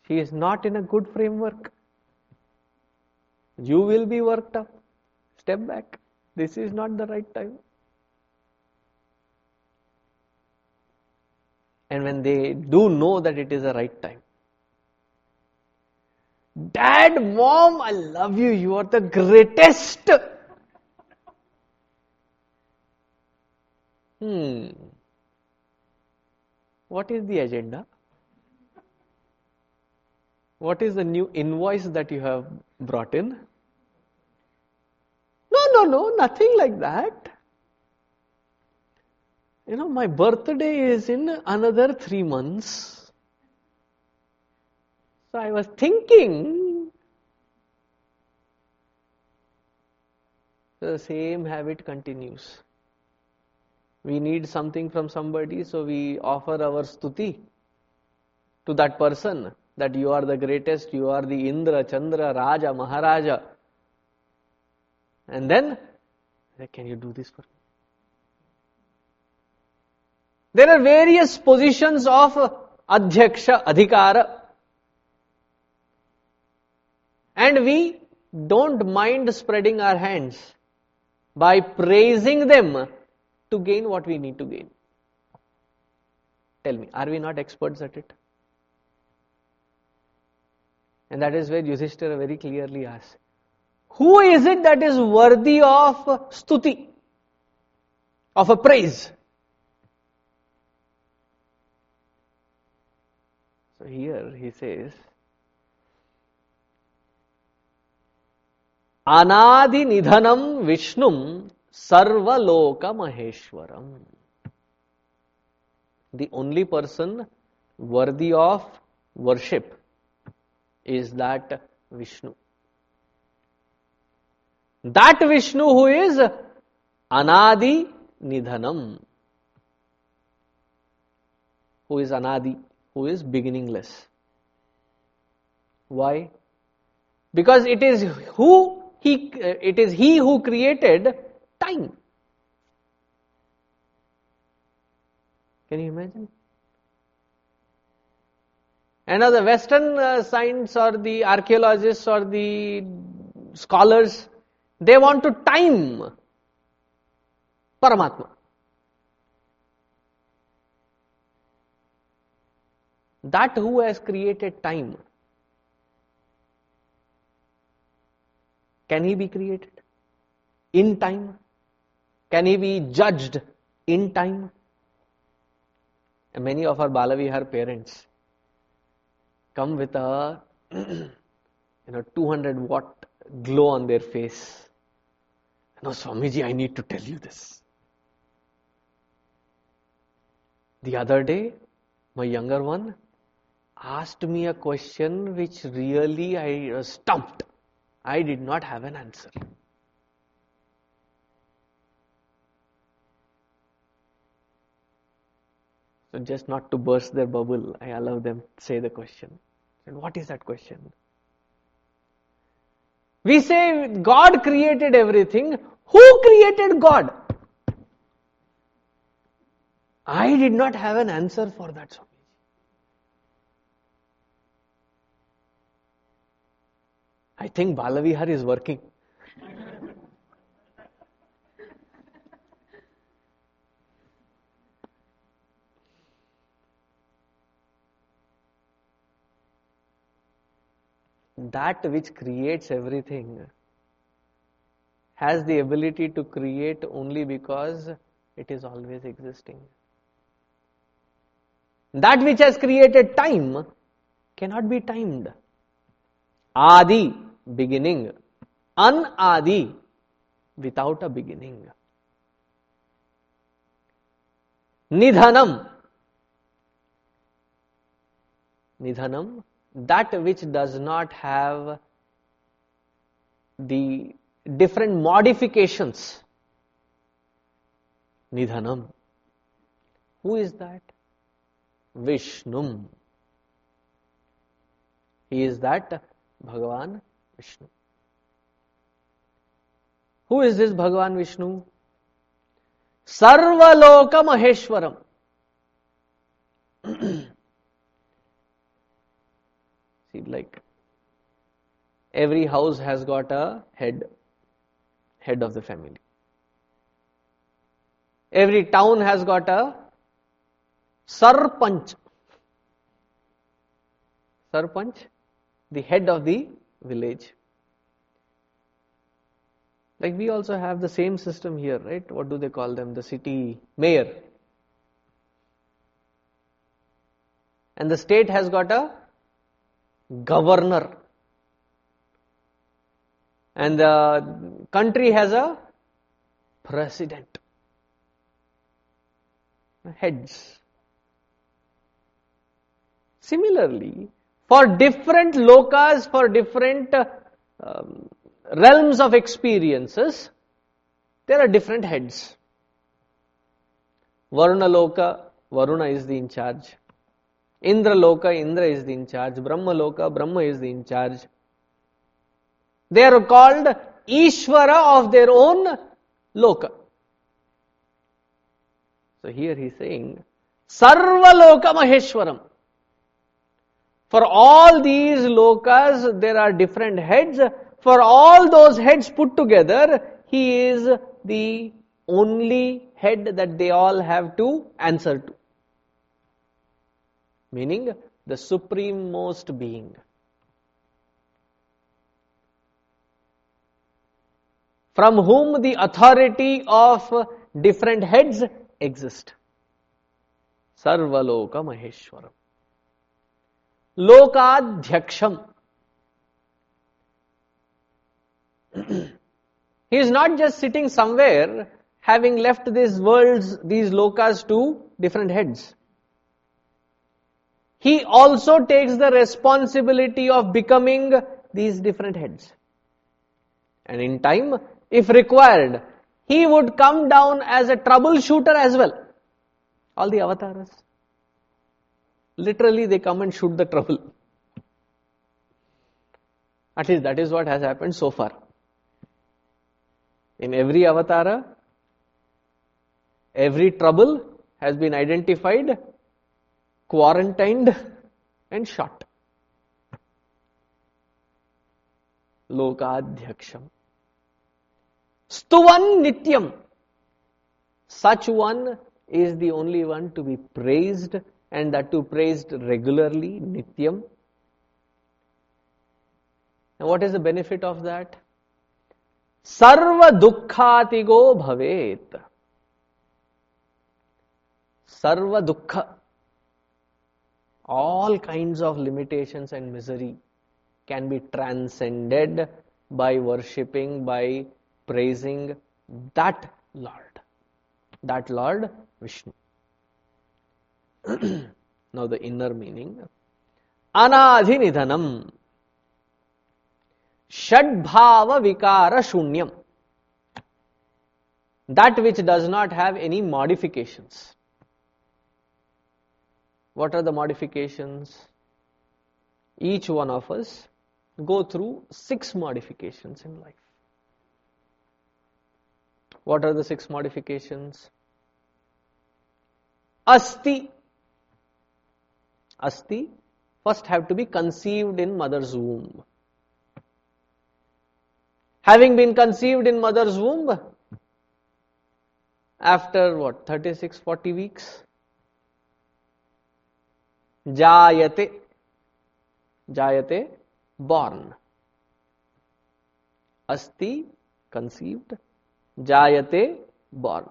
Speaker 1: She is not in a good framework. You will be worked up step back this is not the right time and when they do know that it is the right time Dad, mom, I love you. You are the greatest. Hmm. What is the agenda? What is the new invoice that you have brought in? No, no, no, nothing like that. You know, my birthday is in another three months. So I was thinking, the same habit continues. We need something from somebody, so we offer our stuti to that person that you are the greatest, you are the Indra, Chandra, Raja, Maharaja. And then, can you do this for me? There are various positions of adhyaksha, adhikara. And we don't mind spreading our hands by praising them to gain what we need to gain. Tell me, are we not experts at it? And that is where Yudhishthira very clearly asks, who is it that is worthy of stuti, of a praise? So here he says, Anadi Nidhanam Vishnum Sarvaloka Maheshwaram. The only person worthy of worship is that Vishnu. That Vishnu who is Anadi Nidhanam, who is Anadi, who is beginningless. Why? Because it is who he, it is He who created time. Can you imagine? And now the Western uh, science or the archaeologists or the scholars, they want to time Paramatma. That who has created time, can he be created in time? Can he be judged in time? And many of our Balavihar parents come with a you know 200 watt glow on their face. No, Swamiji, I need to tell you this. The other day, my younger one asked me a question which really I was stumped. I did not have an answer. So just not to burst their bubble, I allow them to say the question. And what is that question? We say God created everything. Who created God? I did not have an answer for that, Swamiji. I think Balavihar is working. That which creates everything has the ability to create only because it is always existing. That which has created time cannot be timed. Adi, beginning. Anadi, without a beginning. Nidhanam. Nidhanam, that which does not have the different modifications. Nidhanam. Who is that? Vishnum. He is that Bhagavan Vishnu. Who is this Bhagavan Vishnu? Sarvaloka Maheshwaram. See, like every house has got a head, head of the family. Every town has got a Sarpanch. Sarpanch, the head of the village. Like we also have the same system here, right? What do they call them? The city mayor. And the state has got a governor. And the country has a president. Heads. Similarly, for different lokas, for different uh, um, realms of experiences, there are different heads. Varuna Loka, Varuna is the in charge. Indra Loka, Indra is the in charge. Brahma Loka, Brahma is the in charge. They are called Ishvara of their own Loka. So here he is saying, Sarva Loka Maheshwaram. For all these lokas, there are different heads. For all those heads put together, he is the only head that they all have to answer to. Meaning, the supreme most being. From whom the authority of different heads exist. Sarvaloka Maheshwaram. Lokadhyaksham. he is not just sitting somewhere having left these worlds, these lokas to different heads. He also takes the responsibility of becoming these different heads. And in time, if required, he would come down as a troubleshooter as well. All the avatars. Literally, they come and shoot the trouble. At least that is what has happened so far. In every avatara, every trouble has been identified, quarantined, and shot. Lokadhyaksham. Stuvan Nityam. Such one is the only one to be praised and that to praised regularly, Nityam. And what is the benefit of that? Sarva dukkhatigo bhavet. Sarva dukkha. All kinds of limitations and misery can be transcended by worshipping, by praising that Lord. That Lord Vishnu. now the inner meaning. Anadhinidhanam. Shadbhava vikara shunyam. That which does not have any modifications. What are the modifications? Each one of us go through six modifications in life. What are the six modifications? Asti. Asti first have to be conceived in mother's womb. Having been conceived in mother's womb, after what, 36, 40 weeks? Jayate. Jayate, born. Asti, conceived. Jayate, born.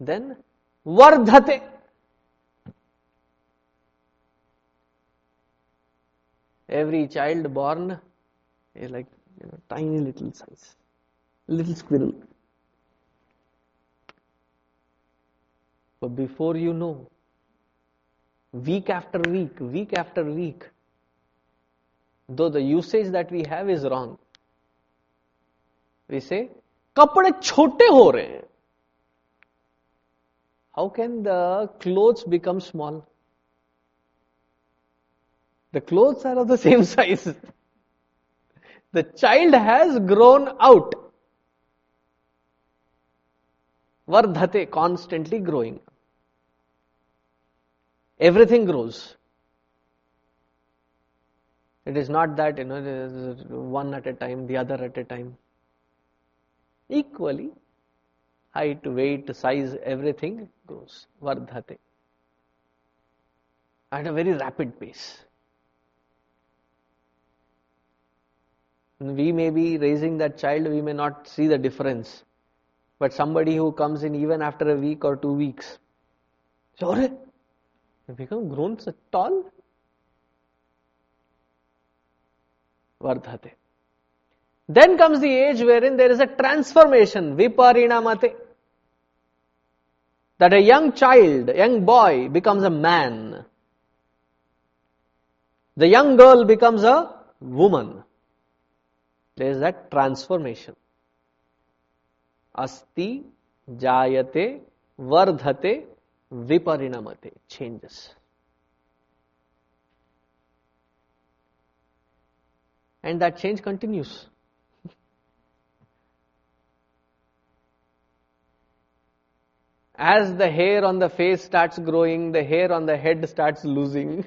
Speaker 1: Then, Vardhate. Every child born is like you know, tiny little size, little squirrel. But before you know, week after week, week after week, though the usage that we have is wrong, we say, कपड़े छोटे हो रहे हैं how can the clothes become small the clothes are of the same size the child has grown out vardhate constantly growing everything grows. It is not that you know one at a time the other at a time. Equally height weight size everything grows. Vardhate. At a very rapid pace. We may be raising that child, we may not see the difference. But somebody who comes in even after a week or two weeks, sorry, you become grown so tall. Vardhate. Then comes the age wherein there is a transformation, viparinamate. That a young child, young boy becomes a man. The young girl becomes a woman. There is that transformation. Asti, Jayate, Vardhate, Viparinamate. Changes. And that change continues. As the hair on the face starts growing, the hair on the head starts losing.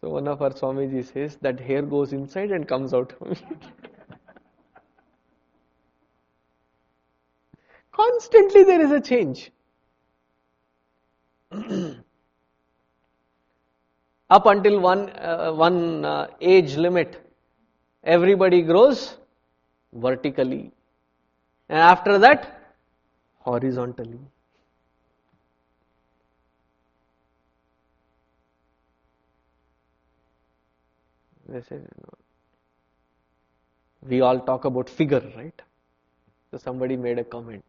Speaker 1: So one of our Swamiji says that hair goes inside and comes out. Constantly there is a change. Up until one, uh, one uh, age limit, everybody grows vertically. And after that, horizontally. We all talk about figure, right? So somebody made a comment.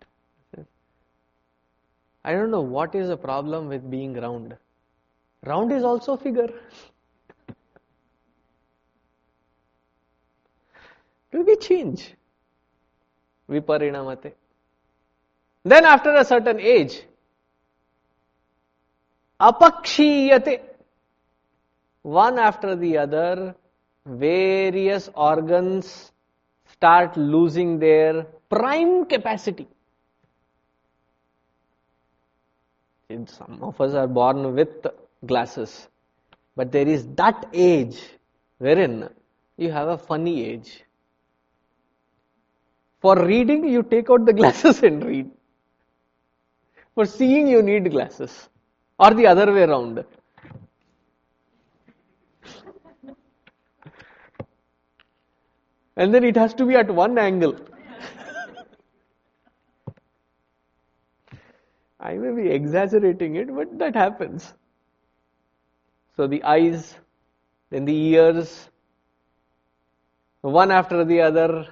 Speaker 1: I don't know what is the problem with being round. Round is also a figure. Will be change. Viparinamate. Then after a certain age, apakshiyate. One after the other, various organs start losing their prime capacity. Some of us are born with glasses, but there is that age wherein you have a funny age. For reading, you take out the glasses and read. For seeing, you need glasses. Or the other way around. and then it has to be at one angle. I may be exaggerating it, but that happens. So the eyes, then the ears, one after the other,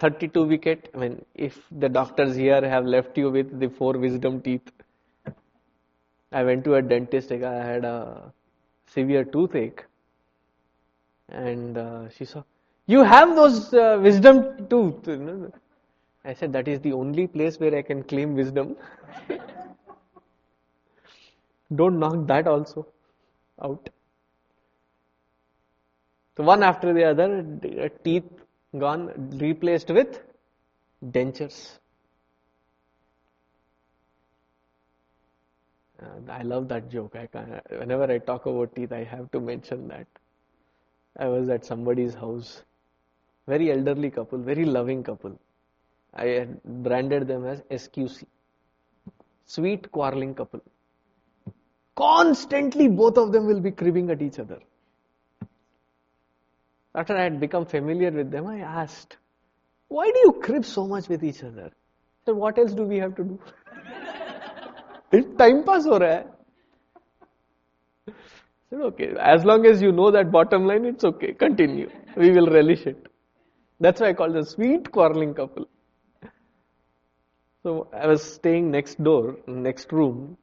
Speaker 1: 32 wicket. I mean, if the doctors here have left you with the four wisdom teeth, I went to a dentist, I had a severe toothache, and uh, she saw, You have those uh, wisdom tooth. I said, That is the only place where I can claim wisdom. Don't knock that also out. So, one after the other, teeth gone, replaced with dentures. Uh, I love that joke. I can, whenever I talk about teeth, I have to mention that. I was at somebody's house, very elderly couple, very loving couple. I branded them as SQC, sweet quarreling couple. Constantly, both of them will be cribbing at each other. After I had become familiar with them, I asked, Why do you crib so much with each other? So, what else do we have to do? time pass ho hai. said, okay, as long as you know that bottom line, it's okay. Continue. We will relish it. That's why I call a sweet quarreling couple. So I was staying next door, next room,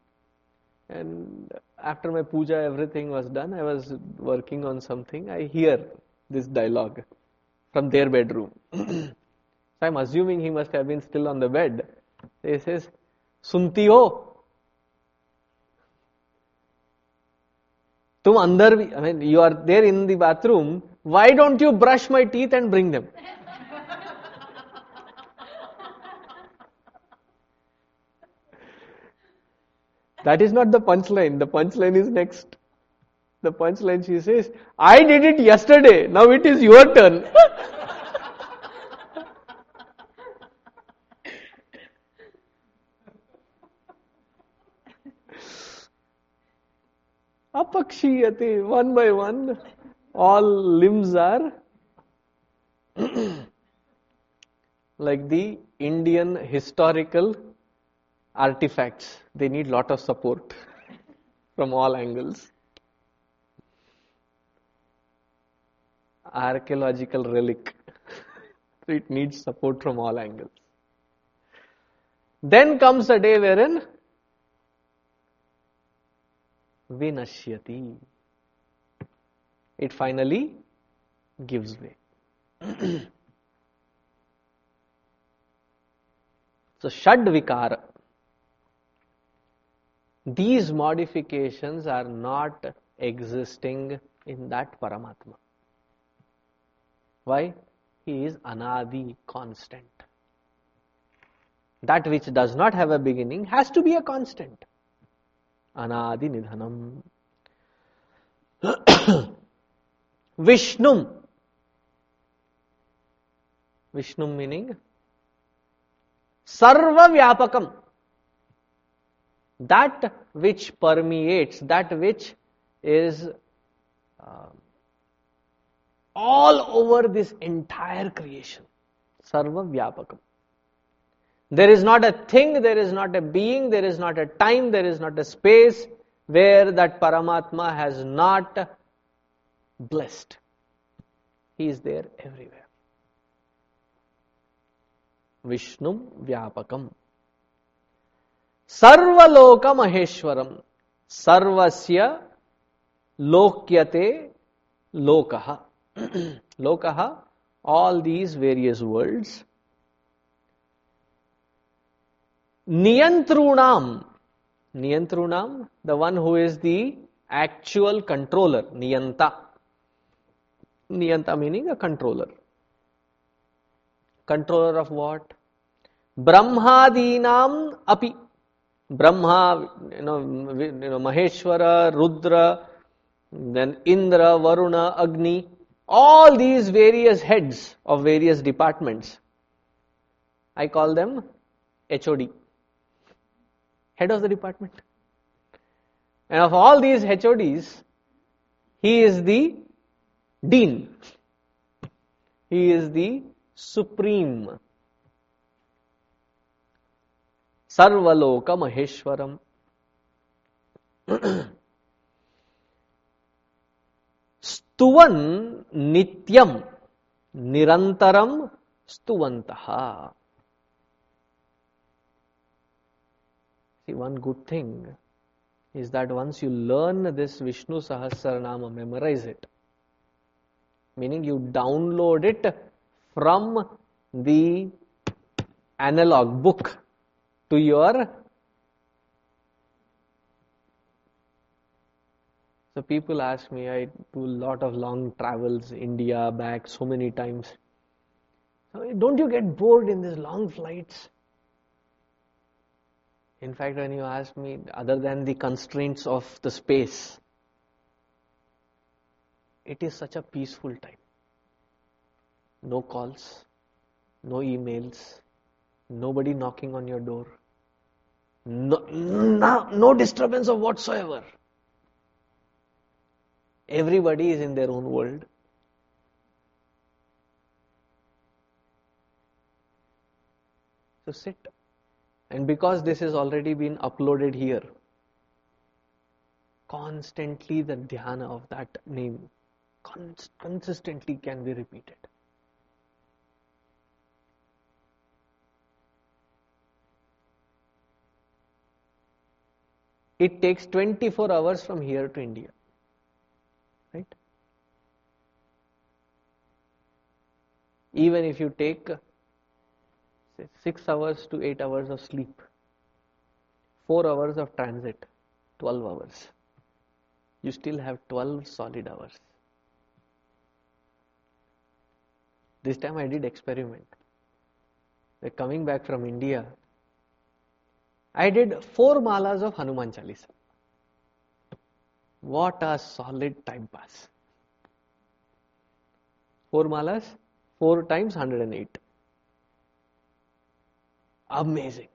Speaker 1: and after my puja, everything was done. I was working on something. I hear this dialogue from their bedroom. so I'm assuming he must have been still on the bed. He says, "Sunti ho." Tum andar, I mean, you are there in the bathroom. Why don't you brush my teeth and bring them? That is not the punchline. The punchline is next. The punchline she says, I did it yesterday. Now it is your turn. Apakshiyate, one by one, all limbs are like the Indian historical artifacts. They need lot of support from all angles. Archaeological relic. it needs support from all angles. Then comes a day wherein vinashyati. It finally gives way. so Shad Vikara these modifications are not existing in that Paramatma. Why? He is anadi, constant. That which does not have a beginning has to be a constant. Anadi nidhanam. Vishnum. Vishnum meaning Sarva Vyapakam that which permeates, that which is uh, all over this entire creation. Sarva Vyapakam. There is not a thing, there is not a being, there is not a time, there is not a space where that Paramatma has not blessed. He is there everywhere. Vishnum Vyapakam. सर्वलोकमहेश्वरम। सर्वस्य लोक्यते लोक। लोक all these various world नियंत्रूणाम। नियंत्रूणाम the one who is the actual controller नियंता। नियंता meaning a controller controller of what ब्रह्मादीना अपि। Brahma, you know, you know, Maheshwara, Rudra, then Indra, Varuna, Agni, all these various heads of various departments. I call them HOD, head of the department. And of all these HODs, he is the dean. He is the supreme. सर्वलोक महेश्वर स्तुवन नित्यम निरंतरम स्तुवंत one good thing is that once you learn this Vishnu Sahasranama memorise it meaning you download it from the analog book to your So people ask me, I do a lot of long travels, India, back so many times. Don't you get bored in these long flights? In fact, when you ask me, other than the constraints of the space, it is such a peaceful time. No calls, no emails, nobody knocking on your door, no, no, no disturbance of whatsoever. Everybody is in their own world. So sit. And because this has already been uploaded here, constantly the dhyana of that name cons- consistently can be repeated. It takes 24 hours from here to India. Right? Even if you take say, 6 hours to 8 hours of sleep, 4 hours of transit, 12 hours, you still have 12 solid hours. This time I did experiment. coming back from India, I did four malas of Hanuman Chalisa. What a solid time pass. Four malas, four times 108. Amazing.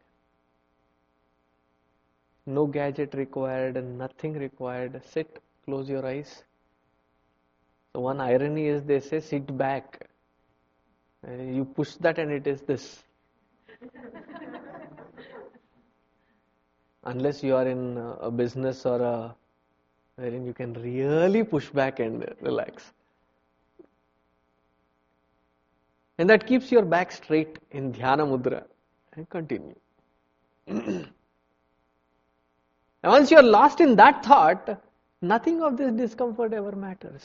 Speaker 1: No gadget required, nothing required. Sit, close your eyes. So, one irony is they say sit back. Uh, you push that and it is this. Unless you are in a business or a wherein you can really push back and relax. And that keeps your back straight in dhyana mudra. And continue. and once you are lost in that thought, nothing of this discomfort ever matters.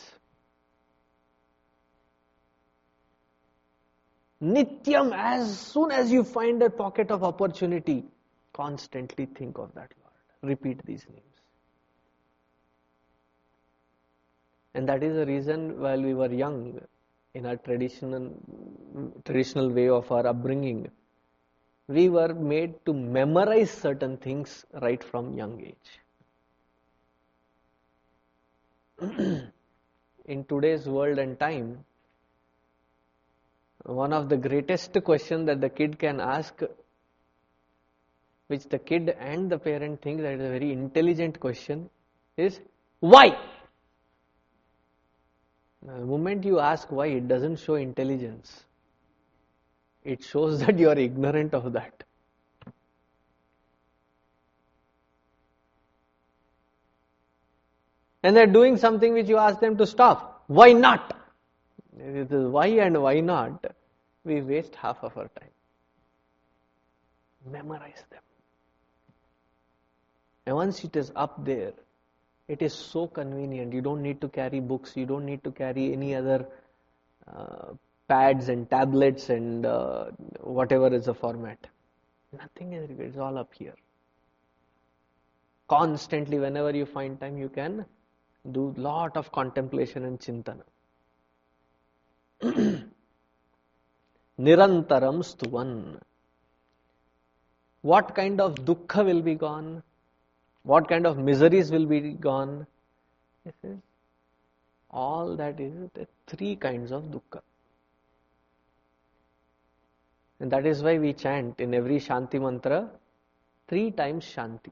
Speaker 1: Nityam, as soon as you find a pocket of opportunity, constantly think of that Lord. Repeat these names. And that is the reason while we were young, in our traditional, traditional way of our upbringing, we were made to memorize certain things right from young age. in today's world and time, one of the greatest questions that the kid can ask, which the kid and the parent think that is a very intelligent question, is why? The moment you ask why, it doesn't show intelligence. It shows that you are ignorant of that. And they're doing something which you ask them to stop. Why not? It is why and why not. We waste half of our time. Memorize them. And once it is up there, it is so convenient. You don't need to carry books. You don't need to carry any other uh, pads and tablets and uh, whatever is the format. Nothing is It's all up here. Constantly, whenever you find time, you can do lot of contemplation and chintana. Nirantaram stuvan. What kind of dukkha will be gone? What kind of miseries will be gone? All that is the three kinds of dukkha. And that is why we chant in every Shanti mantra three times Shanti.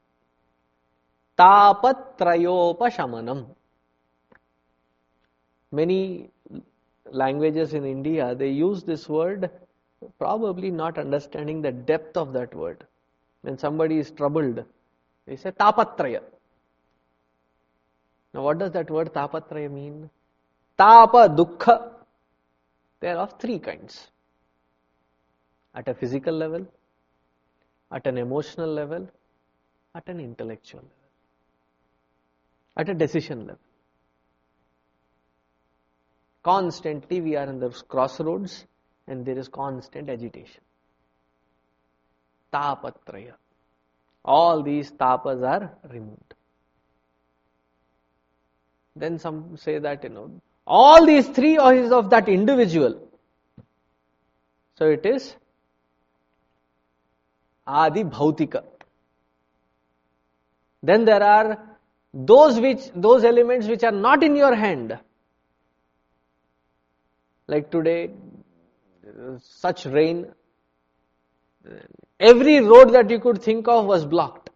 Speaker 1: Tapatrayopashamanam. Many languages in India, they use this word, probably not understanding the depth of that word. When somebody is troubled, they say tapatraya. Now, what does that word tapatraya mean? Tapa, dukkha. They are of three kinds at a physical level, at an emotional level, at an intellectual level, at a decision level. Constantly we are in the crossroads and there is constant agitation. Tapatraya. All these tapas are removed. Then some say that, you know, all these three are of that individual. So it is Adi Bhautika. Then there are those which those elements which are not in your hand. Like today, uh, such rain, every road that you could think of was blocked.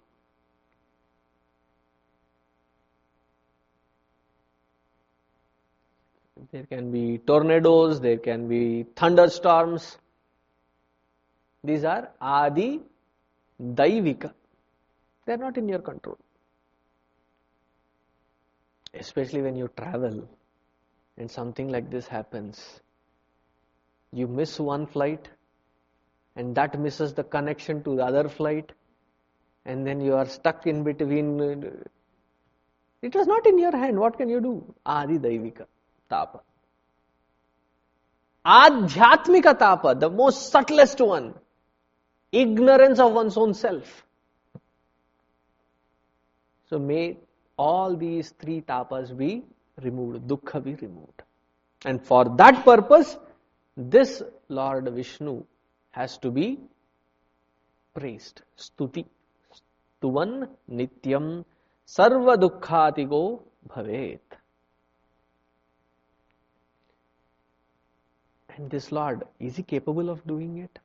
Speaker 1: There can be tornadoes, there can be thunderstorms. These are Adi Daivika. They are not in your control. Especially when you travel and something like this happens. You miss one flight and that misses the connection to the other flight and then you are stuck in between. Uh, it was not in your hand. What can you do? Adi Daivika, Tapa. Adhyatmika Tapa, the most subtlest one ignorance of one's own self. So may all these three tapas be removed, dukkha be removed. And for that purpose, this Lord Vishnu has to be praised. Stuti. Stuvan nityam sarva dukkhatigo bhavet. And this Lord, is he capable of doing it?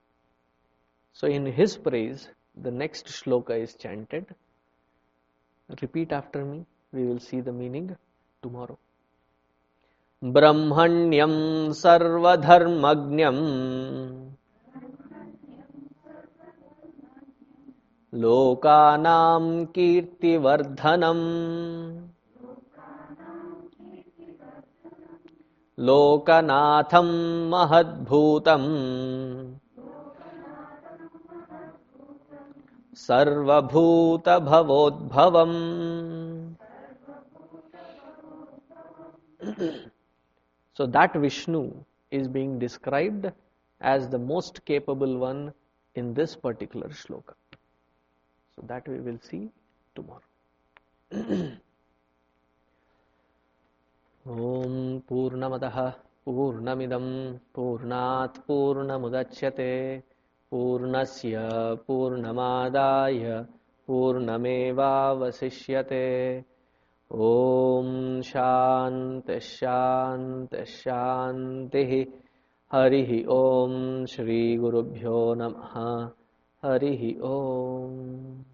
Speaker 1: So in his praise, the next shloka is chanted. Repeat after me. We will see the meaning tomorrow. ब्रह्मण्यं सर्वधर्मज्ञम् लोकाना कीर्तिवर्धनम्। लोकनाथं महद्भूतम्। सर्वभूतभवोद्भवम्। So that Vishnu is being described as the most capable one in this particular shloka So that we will see tomorrow. ॐ पूर्णमदः पूर्णमिदं पूर्णात् पूर्णमुदच्यते। पूर्णस्य पूर्णमादाय पूर्णमेवावशिष्यते। ॐ शान्तिः हरिः ॐ श्रीगुरुभ्यो नमः। हरि ओम।